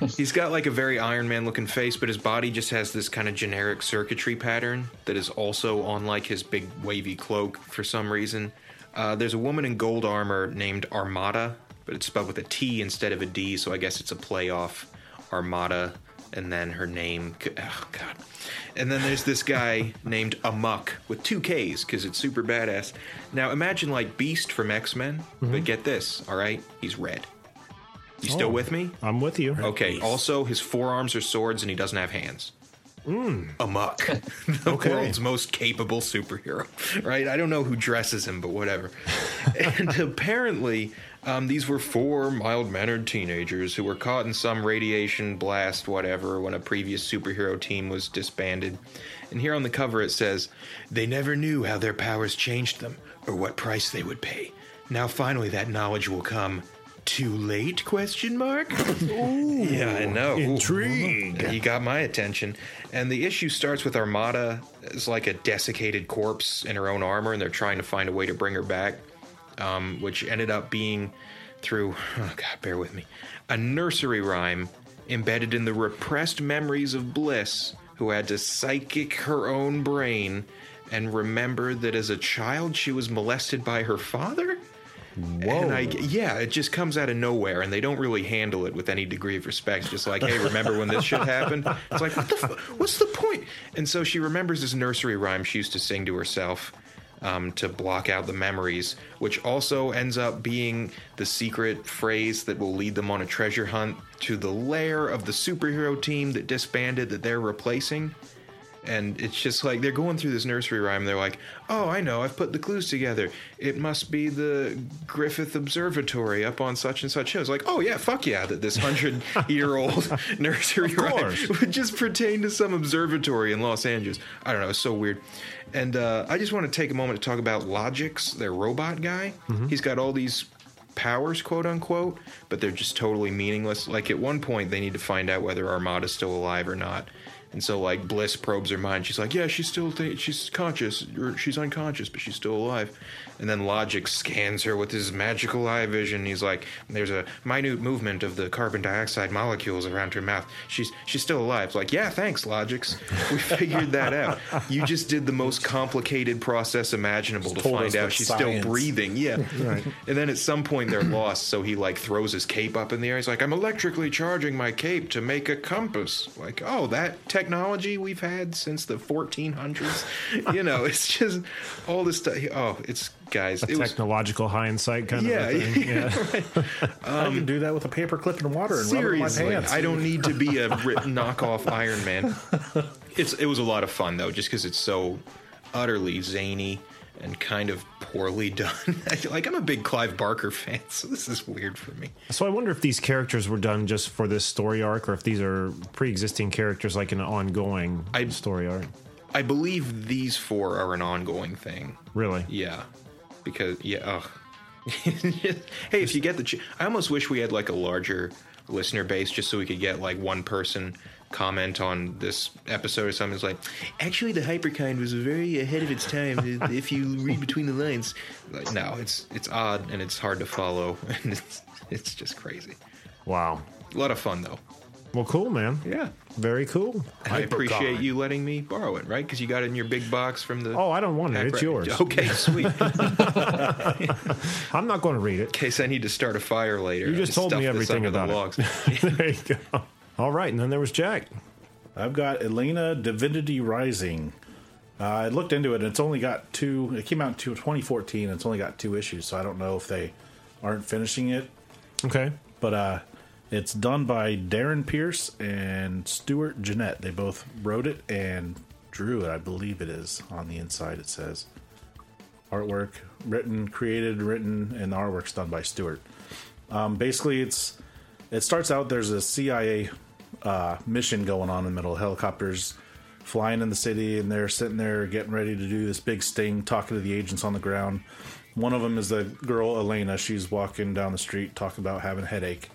He's got like a very Iron Man looking face, but his body just has this kind of generic circuitry pattern that is also on like his big wavy cloak for some reason. Uh, there's a woman in gold armor named Armada, but it's spelled with a T instead of a D, so I guess it's a play off Armada, and then her name. Oh, God. And then there's this guy named Amok with two Ks because it's super badass. Now imagine like Beast from X Men, but get this, all right? He's red. You still Oh. with me? I'm with you. Okay. Also, his forearms are swords and he doesn't have hands. Amok, the. Okay. world's most capable superhero, right? I don't know who dresses him, but whatever. and apparently, um, these were four mild mannered teenagers who were caught in some radiation blast, whatever, when a previous superhero team was disbanded. And here on the cover it says, They never knew how their powers changed them or what price they would pay. Now finally that knowledge will come. Too late? Question mark. yeah, I know. Intrigue. He got my attention. And the issue starts with Armada as like a desiccated corpse in her own armor, and they're trying to find a way to bring her back, um, which ended up being through, oh God, bear with me, a nursery rhyme embedded in the repressed memories of Bliss, who had to psychic her own brain and remember that as a child she was molested by her father? Whoa. And I, yeah, it just comes out of nowhere, and they don't really handle it with any degree of respect. Just like, hey, remember when this shit happened? It's like, what the fu- what's the point? And so she remembers this nursery rhyme she used to sing to herself um, to block out the memories, which also ends up being the secret phrase that will lead them on a treasure hunt to the lair of the superhero team that disbanded that they're replacing and it's just like they're going through this nursery rhyme. They're like, "Oh, I know. I've put the clues together. It must be the Griffith Observatory up on such and such hill." It's like, "Oh yeah, fuck yeah!" That this hundred-year-old nursery rhyme would just pertain to some observatory in Los Angeles. I don't know. It's so weird. And uh, I just want to take a moment to talk about Logix, their robot guy. He's got all these powers, quote unquote, but they're just totally meaningless. Like at one point, they need to find out whether Armada's still alive or not. And so, like, Bliss probes her mind. She's like, "Yeah, she's still th- she's conscious, or she's unconscious, but she's still alive." And then Logic scans her with his magical eye vision. He's like, "There's a minute movement of the carbon dioxide molecules around her mouth. She's she's still alive." It's like, "Yeah, thanks, Logix. We figured that out. You just did the most complicated process imaginable to find out she's science. still breathing." Yeah, Right. and then at some point they're lost, so he like throws his cape up in the air. He's like, "I'm electrically charging my cape to make a compass." Like, oh, that technology we've had since the 1400s. you know, it's just all this stuff. Oh, it's guys. It was Technological hindsight kind yeah, of a thing. yeah. I can um, do that with a paper clip and water and rub it in my Seriously, pants. I don't need to be a knockoff Iron Man. It's it was a lot of fun though, just because it's so utterly zany and kind of poorly done. like I'm a big Clive Barker fan, so this is weird for me. So I wonder if these characters were done just for this story arc, or if these are pre-existing characters, like an ongoing I- story arc. I believe these four are an ongoing thing. Really? Yeah, because yeah. Ugh. hey, if you get the, ch- I almost wish we had like a larger listener base, just so we could get like one person comment on this episode or something. It's like, actually, the hyperkind was very ahead of its time. if you read between the lines, like, no, it's it's odd and it's hard to follow, and it's it's just crazy. Wow. A lot of fun though. Well, cool, man. Yeah. Very cool. And I appreciate you letting me borrow it, right? Because you got it in your big box from the. Oh, I don't want it. It's Rack. yours. Okay, sweet. I'm not going to read it. In case I need to start a fire later. You just I told me everything under the about logs. it. there you go. All right, and then there was Jack. I've got Elena Divinity Rising. Uh, I looked into it, and it's only got two. It came out in 2014. And it's only got two issues, so I don't know if they aren't finishing it. Okay. But uh, it's done by Darren Pierce and Stuart Jeanette. They both wrote it and drew it. I believe it is on the inside. It says artwork written, created, written, and the artwork's done by Stuart. Um, basically, it's it starts out there's a CIA uh, mission going on in the middle. Helicopters flying in the city, and they're sitting there getting ready to do this big sting, talking to the agents on the ground. One of them is the girl Elena. She's walking down the street talking about having a headache.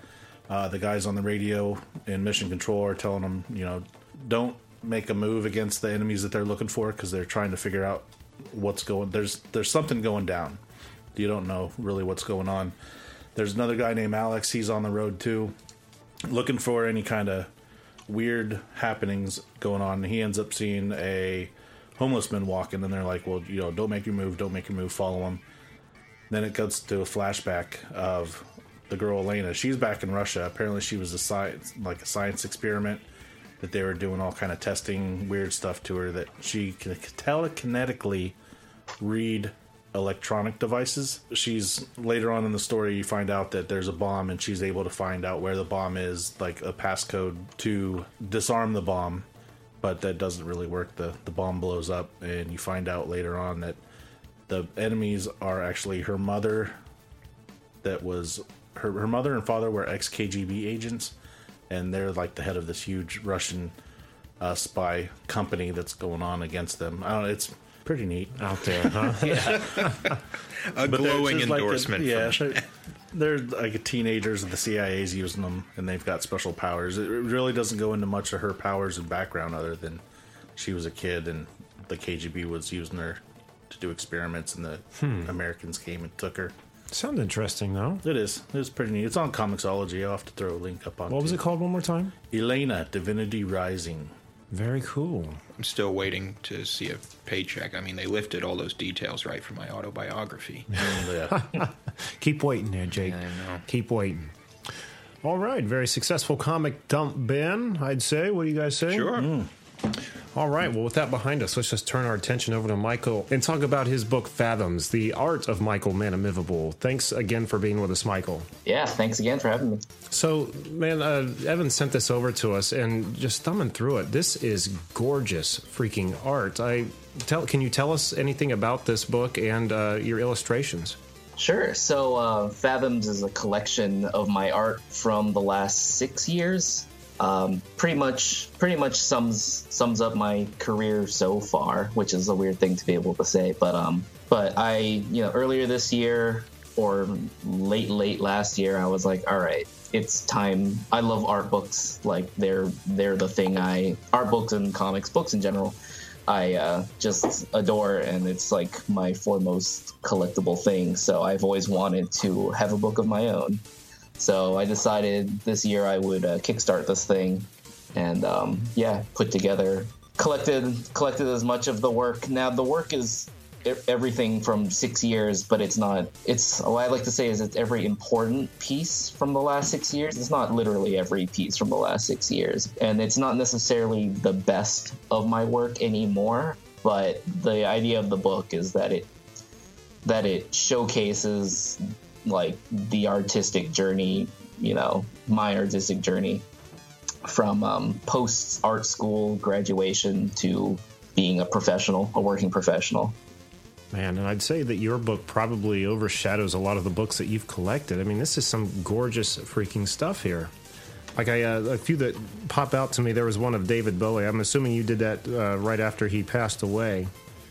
Uh, the guys on the radio in mission control are telling them, you know, don't make a move against the enemies that they're looking for because they're trying to figure out what's going. There's there's something going down. You don't know really what's going on. There's another guy named Alex. He's on the road too, looking for any kind of weird happenings going on. He ends up seeing a homeless man walking, and they're like, "Well, you know, don't make your move. Don't make your move. Follow him." Then it goes to a flashback of the girl Elena. She's back in Russia. Apparently, she was a science like a science experiment that they were doing all kind of testing weird stuff to her. That she can telekinetically read electronic devices. She's later on in the story you find out that there's a bomb and she's able to find out where the bomb is, like a passcode to disarm the bomb, but that doesn't really work. The the bomb blows up and you find out later on that the enemies are actually her mother that was her her mother and father were ex KGB agents and they're like the head of this huge Russian uh, spy company that's going on against them. I don't know, it's pretty neat out there, huh? A But glowing just like a- endorsement. yeah, from they're, they're like teenagers, and the CIA's using them, and they've got special powers. It really doesn't go into much of her powers and background, other than she was a kid, and the KGB was using her to do experiments, and the Hmm. Americans came and took her. Sounds interesting, though. It is. It's pretty neat. It's on Comixology. I'll have to throw a link up on. What was it called one more time? Elena Divinity Rising. Very cool. I'm still waiting to see a paycheck. I mean, they lifted all those details right from my autobiography. Oh, yeah. Keep waiting there, Jake. I know. Keep waiting. All right, very successful comic dump, Ben. I'd say. What do you guys say? Sure. Mm. All right. Well, with that behind us, let's just turn our attention over to Michael and talk about his book Fathoms: The Art of Michael Manomivibul. Thanks again for being with us, Michael. Yeah, thanks again for having me. So, man, uh, Evan sent this over to us, and just thumbing through it, this is gorgeous freaking art. I tell. Can you tell us anything about this book and uh, your illustrations? Sure. So, uh, Fathoms is a collection of my art from the last six years. Um, pretty much, pretty much sums sums up my career so far, which is a weird thing to be able to say. But um, but I, you know, earlier this year or late late last year, I was like, all right, it's time. I love art books. Like they're they're the thing I art books and comics books in general. I uh, just adore, and it's like my foremost collectible thing. So I've always wanted to have a book of my own. So I decided this year I would uh, kickstart this thing, and um, yeah, put together, collected collected as much of the work. Now the work is everything from six years, but it's not. It's what I like to say is it's every important piece from the last six years. It's not literally every piece from the last six years, and it's not necessarily the best of my work anymore. But the idea of the book is that it that it showcases like the artistic journey, you know, my artistic journey from um, post art school graduation to being a professional, a working professional. Man, and I'd say that your book probably overshadows a lot of the books that you've collected. I mean, this is some gorgeous freaking stuff here. Like I, uh, a few that pop out to me. There was one of David Bowie. I'm assuming you did that uh, right after he passed away.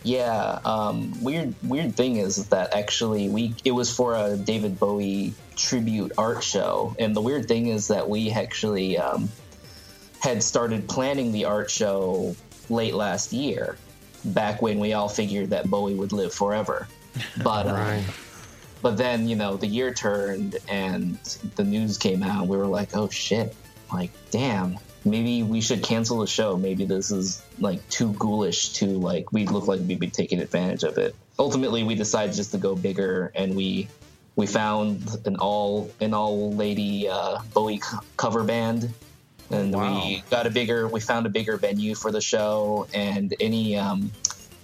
Yeah, um, weird weird thing is that actually we it was for a David Bowie tribute art show, and the weird thing is that we actually um, had started planning the art show late last year, back when we all figured that Bowie would live forever. But uh, but then you know the year turned and the news came out. We were like, oh shit, like damn. Maybe we should cancel the show. Maybe this is like too ghoulish to like we look like we'd be taking advantage of it. Ultimately, we decided just to go bigger, and we we found an all an all lady uh, Bowie co- cover band, and we got a bigger. We found a bigger venue for the show, and any um,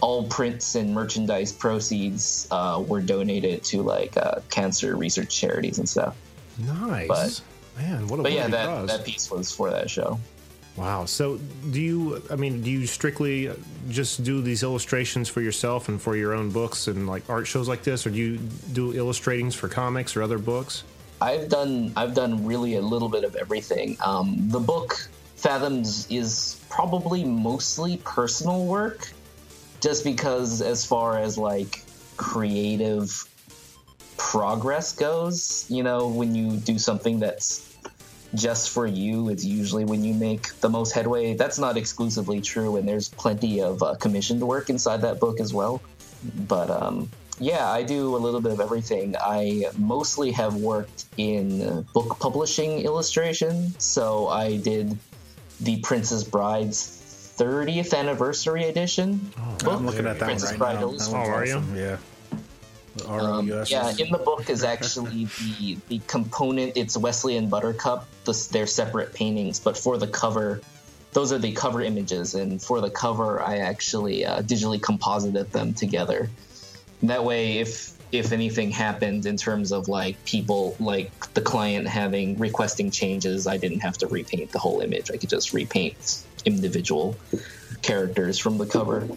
all prints and merchandise proceeds uh, were donated to like uh, cancer research charities and stuff. Nice. But- Man, what a But yeah, that that piece was for that show. Wow. So, do you? I mean, do you strictly just do these illustrations for yourself and for your own books and like art shows like this, or do you do illustratings for comics or other books? I've done I've done really a little bit of everything. Um, the book Fathoms is probably mostly personal work, just because as far as like creative progress goes, you know, when you do something that's just for you, it's usually when you make the most headway. That's not exclusively true, and there's plenty of uh, commissioned work inside that book as well. But um, yeah, I do a little bit of everything. I mostly have worked in book publishing illustration. So I did the Princess Bride's 30th anniversary edition. book, I'm looking at that Princess one Bride right now. That Illustrated. one's Oh, are you? Yeah. Um, yeah, in the book is actually the the component. It's Wesley and Buttercup. The, they're separate paintings, but for the cover, those are the cover images, and for the cover, I actually uh, digitally composited them together. That way, if if anything happened in terms of like people like the client having requesting changes, I didn't have to repaint the whole image. I could just repaint individual characters from the cover.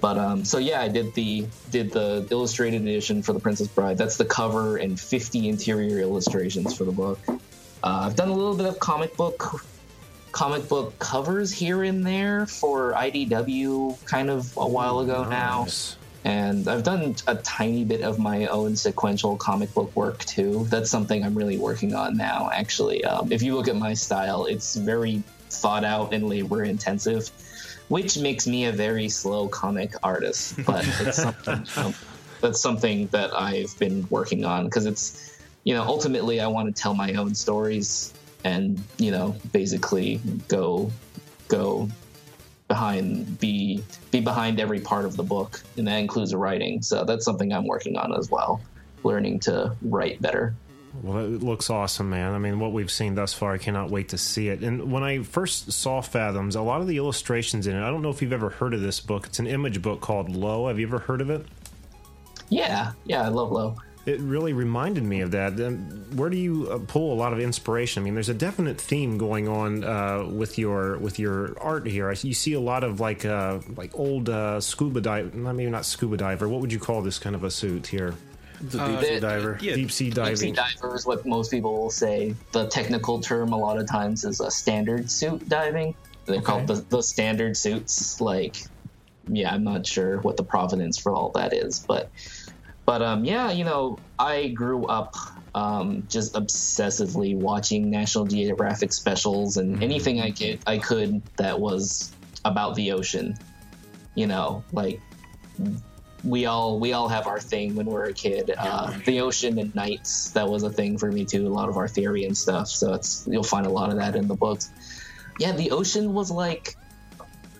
But um, so yeah, I did the did the illustrated edition for the Princess Bride. That's the cover and 50 interior illustrations for the book. Uh, I've done a little bit of comic book comic book covers here and there for IDW kind of a while ago now. Nice. And I've done a tiny bit of my own sequential comic book work too. That's something I'm really working on now, actually. Um, if you look at my style, it's very thought out and labor intensive, which makes me a very slow comic artist. But it's something, um, that's something that I've been working on because it's, you know, ultimately I want to tell my own stories and, you know, basically go, go behind be be behind every part of the book and that includes the writing so that's something i'm working on as well learning to write better Well, it looks awesome, man. I mean, what we've seen thus far, I cannot wait to see it. And when I first saw Fathoms, a lot of the illustrations in it, I don't know if you've ever heard of this book. It's an image book called Low. Have you ever heard of it? yeah yeah i love low It really reminded me of that. Where do you uh, pull a lot of inspiration? I mean, there's a definite theme going on uh, with your with your art here. You see a lot of like uh, like old uh, scuba dive, maybe not scuba diver. What would you call this kind of a suit here? The deep sea Uh, diver. Yeah, Deep sea Deep sea diving. diver is what most people will say the technical term a lot of times is a standard suit diving they're called the, the standard suits like yeah i'm not sure what the provenance for all that is but but um yeah you know i grew up um, just obsessively watching national geographic specials and anything i could i could that was about the ocean you know like we all we all have our thing when we're a kid. Uh, the ocean and knights that was a thing for me too. A lot of our theory and stuff. So it's you'll find a lot of that in the books. Yeah, the ocean was like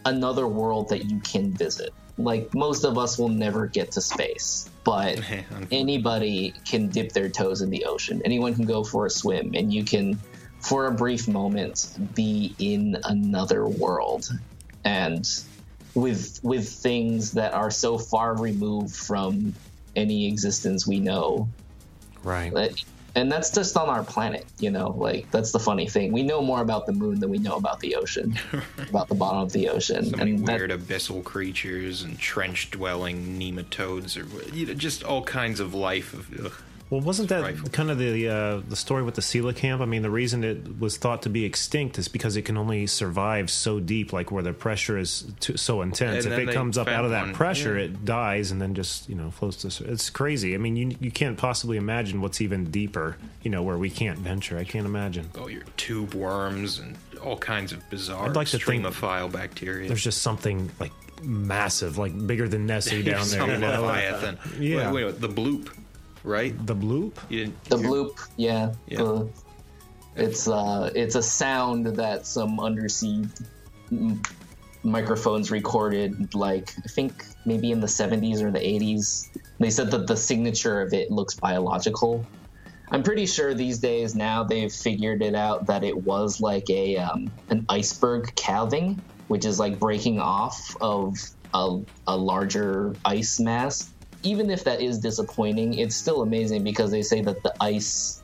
another world that you can visit. Like most of us will never get to space, but anybody can dip their toes in the ocean. Anyone can go for a swim, and you can, for a brief moment, be in another world. And with with things that are so far removed from any existence we know Right. That- and that's just on our planet you know like that's the funny thing we know more about the moon than we know about the ocean about the bottom of the ocean So and that- weird abyssal creatures and trench dwelling nematodes or you know, just all kinds of life. Of, ugh. Well, wasn't that Rifle. kind of the uh, the story with the coelacanth? I mean, the reason it was thought to be extinct is because it can only survive so deep, like where the pressure is too, so intense. And if it comes up out of that one, pressure, yeah. it dies and then just you know floats to. It's crazy. I mean, you you can't possibly imagine what's even deeper. You know, where we can't venture. I can't imagine. all your tube worms and all kinds of bizarre I'd like to think extremophile bacteria. There's just something like massive, like bigger than Nessie down there. You know? Leviathan. Yeah. Wait, wait, the bloop. Right? The bloop. You didn't. The you- bloop, yeah. Yeah. the- it's uh, it's a sound that some undersea m- microphones recorded, like I think maybe in the 70s or the 80s. They said that the signature of it looks biological. I'm pretty sure these days now they've figured it out that it was like a um, an iceberg calving, which is like breaking off of a, a larger ice mass. Even if that is disappointing, it's still amazing because they say that the ice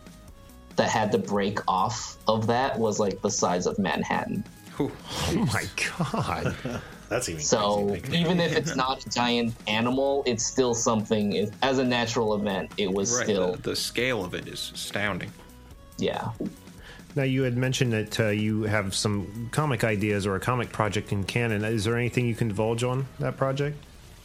that had to break off of that was like the size of Manhattan. Whew. Oh my god. That's even So crazy even if it's not a giant animal, it's still something. It, as a natural event, it was Right. still The, the scale of it is astounding. yeah. Now you had mentioned that uh, you have some comic ideas or a comic project in canon. Is there anything you can divulge on that project?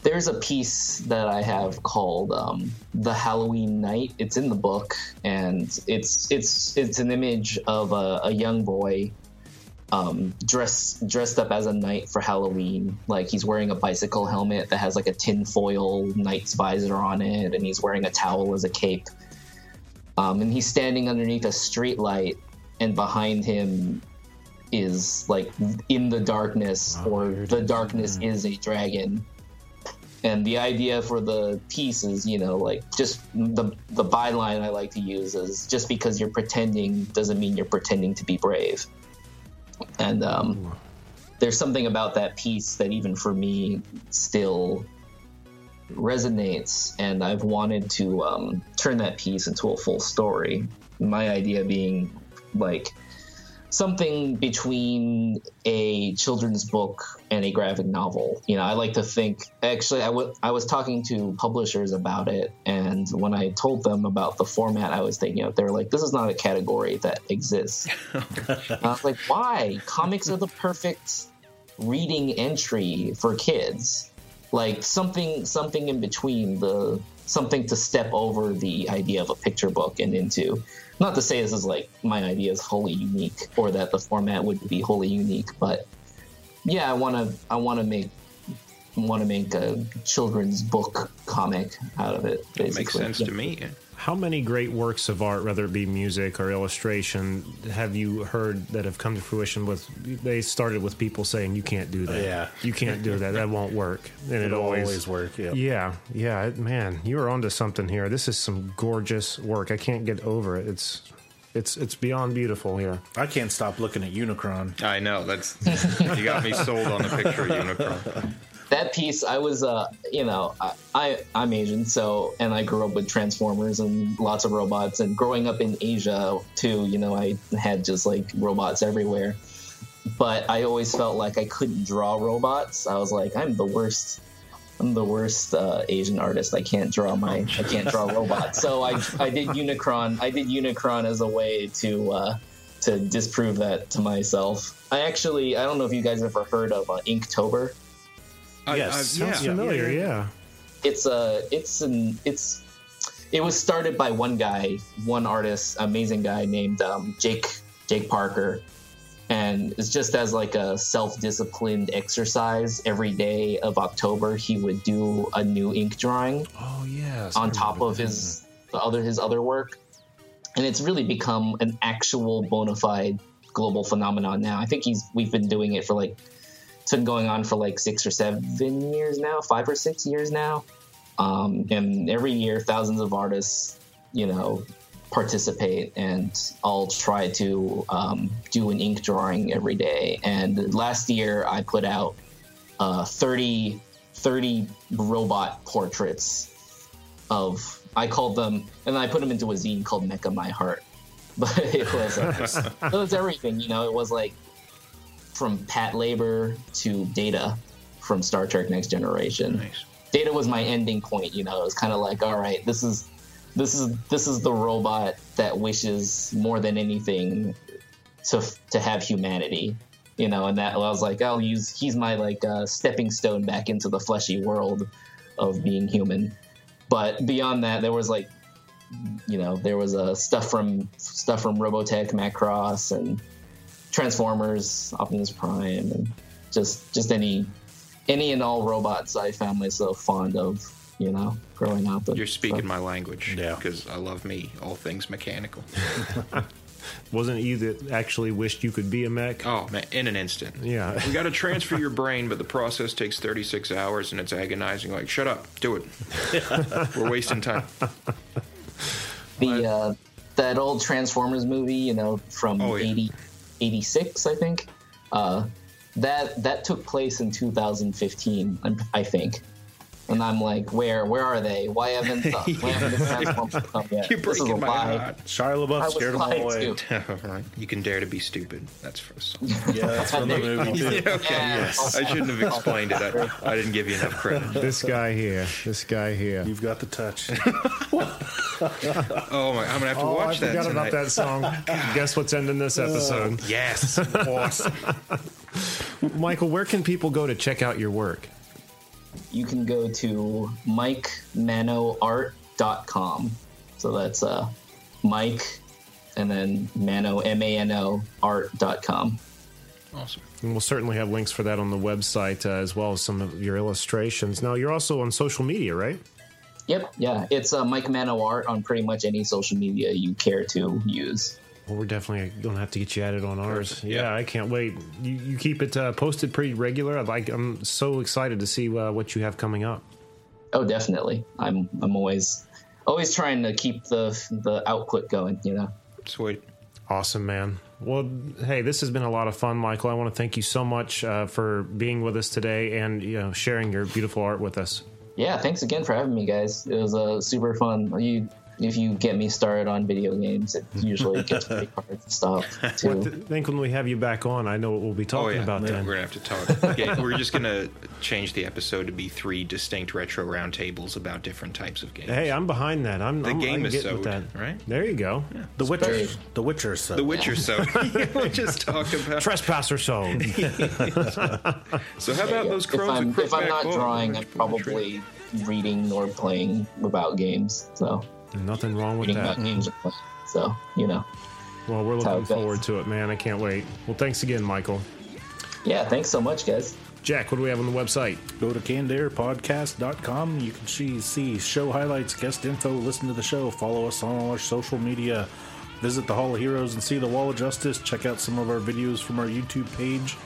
There's a piece that I have called um, "The Halloween Night." It's in the book, and it's it's it's an image of a, a young boy um, dressed dressed up as a knight for Halloween. Like he's wearing a bicycle helmet that has like a tinfoil knight's visor on it, and he's wearing a towel as a cape. Um, and he's standing underneath a street light, and behind him is like in the darkness, or the darkness is a dragon. And the idea for the piece is, you know, like just the the byline I like to use is just because you're pretending doesn't mean you're pretending to be brave. And um, there's something about that piece that even for me still resonates, and I've wanted to um, turn that piece into a full story. My idea being like something between a children's book and a graphic novel. You know, I like to think. Actually, I wa- I was talking to publishers about it, and when I told them about the format I was thinking of, they were like, "This is not a category that exists." I was like, "Why? Comics are the perfect reading entry for kids. Like something something in between the something to step over the idea of a picture book and into." Not to say this is like my idea is wholly unique or that the format would be wholly unique, but yeah, I want to I want to make want to make a children's book comic out of it. Basically, Makes sense Yeah. to me. How many great works of art, whether it be music or illustration, have you heard that have come to fruition with they started with people saying you can't do that. Yeah. You can't do that. That won't work. And it It'll always, always work, yeah. Yeah. Yeah, man, you are onto something here. This is some gorgeous work. I can't get over it. It's it's it's beyond beautiful here. I can't stop looking at Unicron. I know that's you got me sold on the picture of Unicron. that piece i was uh you know I, I i'm asian so and i grew up with transformers and lots of robots and growing up in asia too you know i had just like robots everywhere. But i always felt like i couldn't draw robots. I was like i'm the worst i'm the worst uh, asian artist. I can't draw my i can't draw robots. So i i did unicron i did unicron as a way to uh to disprove that to myself. I actually i don't know if you guys ever heard of uh, inktober I- Yes, I- Sounds yeah. familiar, yeah. it's a it's an it's it was started by one guy one artist amazing guy named um, jake jake parker and it's just as like a self-disciplined exercise every day of october he would do a new ink drawing Oh yes. on top of his the other his other work and it's really become an actual bona fide global phenomenon now i think he's we've been doing it for like it's been going on for like six or seven years now five or six years now um, and every year thousands of artists you know participate and i'll try to um, do an ink drawing every day and last year i put out uh, 30 30 robot portraits of I called them and I put them into a zine called Mecha My Heart. But it was uh, it was everything, you know. It was like from Patlabor to Data from Star Trek Next Generation. Nice. Data was my ending point, you know. It was kind of like, all right, this is this is this is the robot that wishes more than anything to to have humanity, you know. And that I was like, I'll use he's my like uh, stepping stone back into the fleshy world of being human. But beyond that, there was like, you know, there was uh, stuff from stuff from Robotech, Macross, and Transformers, Optimus Prime, and just just any any and all robots I found myself fond of you know, growing up. and You're speaking stuff. my language. Yeah. Because I love me, all things mechanical. Wasn't it you that actually wished you could be a mech? Oh, man, in an instant. Yeah. We got to transfer your brain, but the process takes 36 hours and it's agonizing. Like, shut up, do it. We're wasting time. the uh, that old Transformers movie, you know, from Oh, yeah. 80, 86, I think. Uh, that that took place in 2015, I'm- I think. And I'm like, where where are they? Why haven't the, why haven't the Transformers come yet? You're This is a breaking my lie. heart. Shia I LaBeouf was scared them all lied away. you can dare to be stupid. That's for us. Yeah, that's from the movie too. Yeah, okay. Yeah. I shouldn't have explained it. I, I didn't give you enough credit. this guy here. This guy here. You've got the touch. Oh my! I'm gonna have to Oh, I watch that forgot tonight. about that song. Guess what's ending this oh. episode? Yes, awesome. Michael, where can people go to check out your work? You can go to mikemanoart.com. So that's uh, Mike and then Mano, M A N O, art.com. Awesome. And we'll certainly have links for that on the website uh, as well as some of your illustrations. Now, you're also on social media, right? Yep, yeah. It's uh, Mike Mano Art on pretty much any social media you care to use. Well, we're definitely going to have to get you added on ours. Yeah, Yeah. I can't wait. You, you keep it uh, posted pretty regular. I like. I'm so excited to see uh, what you have coming up. Oh, definitely. I'm I'm always always trying to keep the the output going. You know. Sweet. Awesome, man. Well, hey, this has been a lot of fun, Michael. I want to thank you so much uh, for being with us today and you know sharing your beautiful art with us. Yeah. Thanks again for having me, guys. It was uh, super fun. You if you get me started on video games, it usually gets pretty hard to stop. Too. I Too. think when we have you back on, I know what we'll be Oh talking yeah, then. we're gonna have to talk. Yeah, we're just gonna change the episode to be three distinct retro roundtables about different types of games. Hey, I'm behind that. I'm The I'm, game I'm is getting with that. right? There you go. The Witcher. Very- The Witcher. So. The Witcher, so we'll just talk about. Trespasser sold. So how about those if I'm, if I'm not on? drawing, I'm probably reading or playing about games. So Nothing wrong with reading that. about games. Or playing. So you know. Well, we're looking it goes. forward to it, man. I can't wait. Well, thanks again, Michael. Yeah. Thanks so much, guys. Jack, what do we have on the website? Go to cannedairpodcast.com. You can see, see show highlights, guest info, listen to the show, follow us on all our social media, visit the Hall of Heroes and see the Wall of Justice, check out some of our videos from our YouTube page.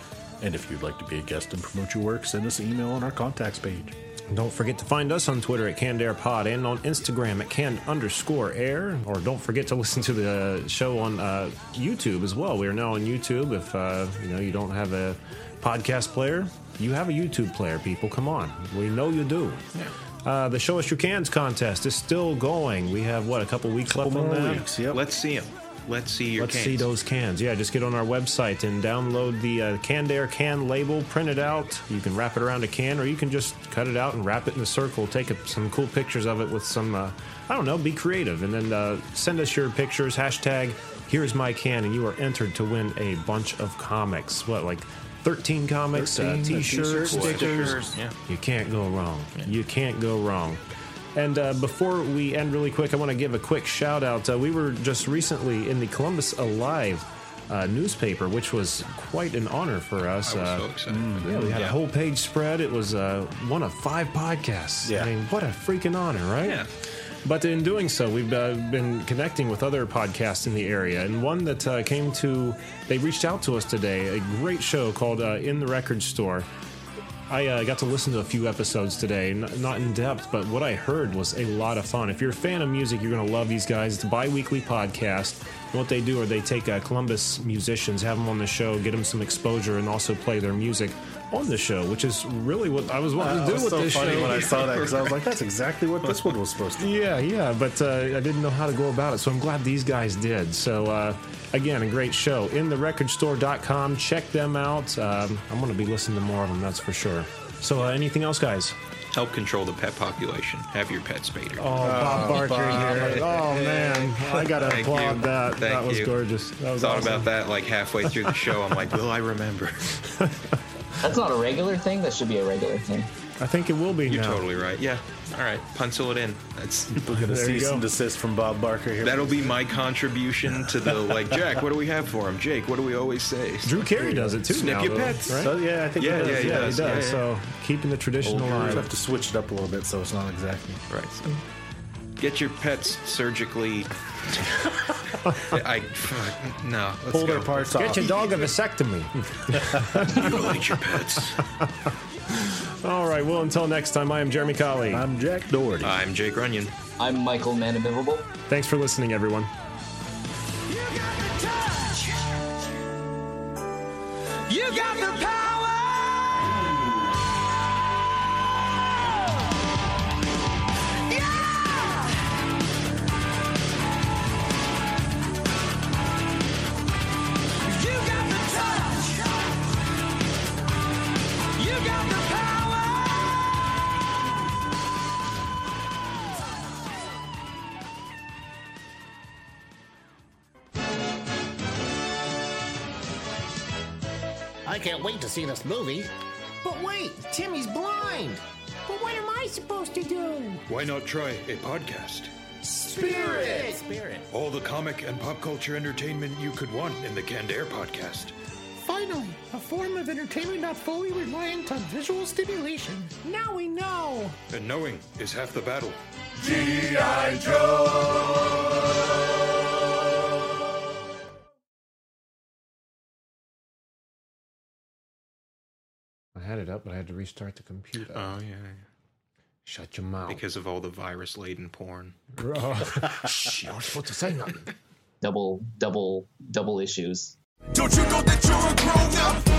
And if you'd like to be a guest and promote your work, send us an email on our contacts page. Don't forget to find us on Twitter at CannedAirPod and on Instagram at Canned underscore air. Or don't forget to listen to the show on uh, YouTube as well. We are now on YouTube. If uh, you know you don't have a podcast player, you have a YouTube player. People, come on, we know you do. Uh, the Show Us Your Cans contest is still going. We have what a couple weeks left on that. weeks, yep. Let's see them. Let's see your Let's cans. see those cans. Yeah, just get on our website and download the uh, Canned Air can label, print it out. You can wrap it around a can, or you can just cut it out and wrap it in a circle. Take a, some cool pictures of it with some, uh, I don't know, be creative. And then uh, send us your pictures, hashtag here's my can, and you are entered to win a bunch of comics. What, like 13 comics, 13, uh, t-shirts, t-shirts, stickers. stickers, yeah. You can't go wrong. You can't go wrong. And uh, before we end really quick, I want to give a quick shout out. Uh, we were just recently in the Columbus Alive uh, newspaper, which was quite an honor for us. Uh, so yeah, we had a whole page spread. It was uh, one of five podcasts. Yeah. I mean, what a freaking honor, right? Yeah. But in doing so, we've uh, been connecting with other podcasts in the area, and one that uh, came to, they reached out to us today. A great show called uh, In the Record Store. I uh, got to listen to a few episodes today, N- not in depth, but what I heard was a lot of fun. If you're a fan of music, you're going to love these guys. It's a bi weekly podcast. And what they do are they take uh, Columbus musicians, have them on the show, get them some exposure, and also play their music on the show, which is really what I was wanting Uh, to it do was with so this funny show. when I saw that because I was like, that's exactly what this one was supposed to be. Yeah, yeah, but uh, I didn't know how to go about it, so I'm glad these guys did. So, uh, again, a great show. In the InTheRecordStore.com. Check them out. Um, I'm going to be listening to more of them, that's for sure. So, uh, anything else, guys? Help control the pet population. Have your pet spayed. Oh, Bob Barker here. Oh, man. I got to Thank applaud you. that. Thank that was you. gorgeous. That was Thought awesome. about that like halfway through the show. I'm like, will I remember? That's not a regular thing. That should be a regular thing. I think it will be You're now. totally right. Yeah. All right, pencil it in. That's We'll get a There cease and desist from Bob Barker here. that'll be my contribution to the like. Jack, what do we have for him? Jake, what do we always say? Drew Carey does it too. Snip now, your though, pets. right? So, yeah, I think Yeah, he does. yeah, he yeah, does. he does. Yeah, yeah. So keeping the tradition We'll alive. have to switch it up a little bit so it's not exactly. Right. So get your pets surgically. I no. Let's Pull go. their parts Get your dog a vasectomy. Mutilate your pets. All right. Well, until next time, I am Jeremy Colley. I'm Jack Doherty. I'm Jake Runyon. I'm Michael Manomivibul. Thanks for listening, everyone. You got the power. To see this movie. But wait, Timmy's blind. But what am I supposed to do? Why not try a podcast? Spirit! Spirit. All the comic and pop culture entertainment you could want in the Canned Air podcast. Finally, a form of entertainment not fully reliant on visual stimulation. Now we know. And knowing is half the battle. I had it up, but I had to restart the computer. Oh yeah, Shut your mouth. because of all the virus-laden porn. Shh, you're not supposed to say nothing. Double, double, double issues. Don't you know that you're a grown up?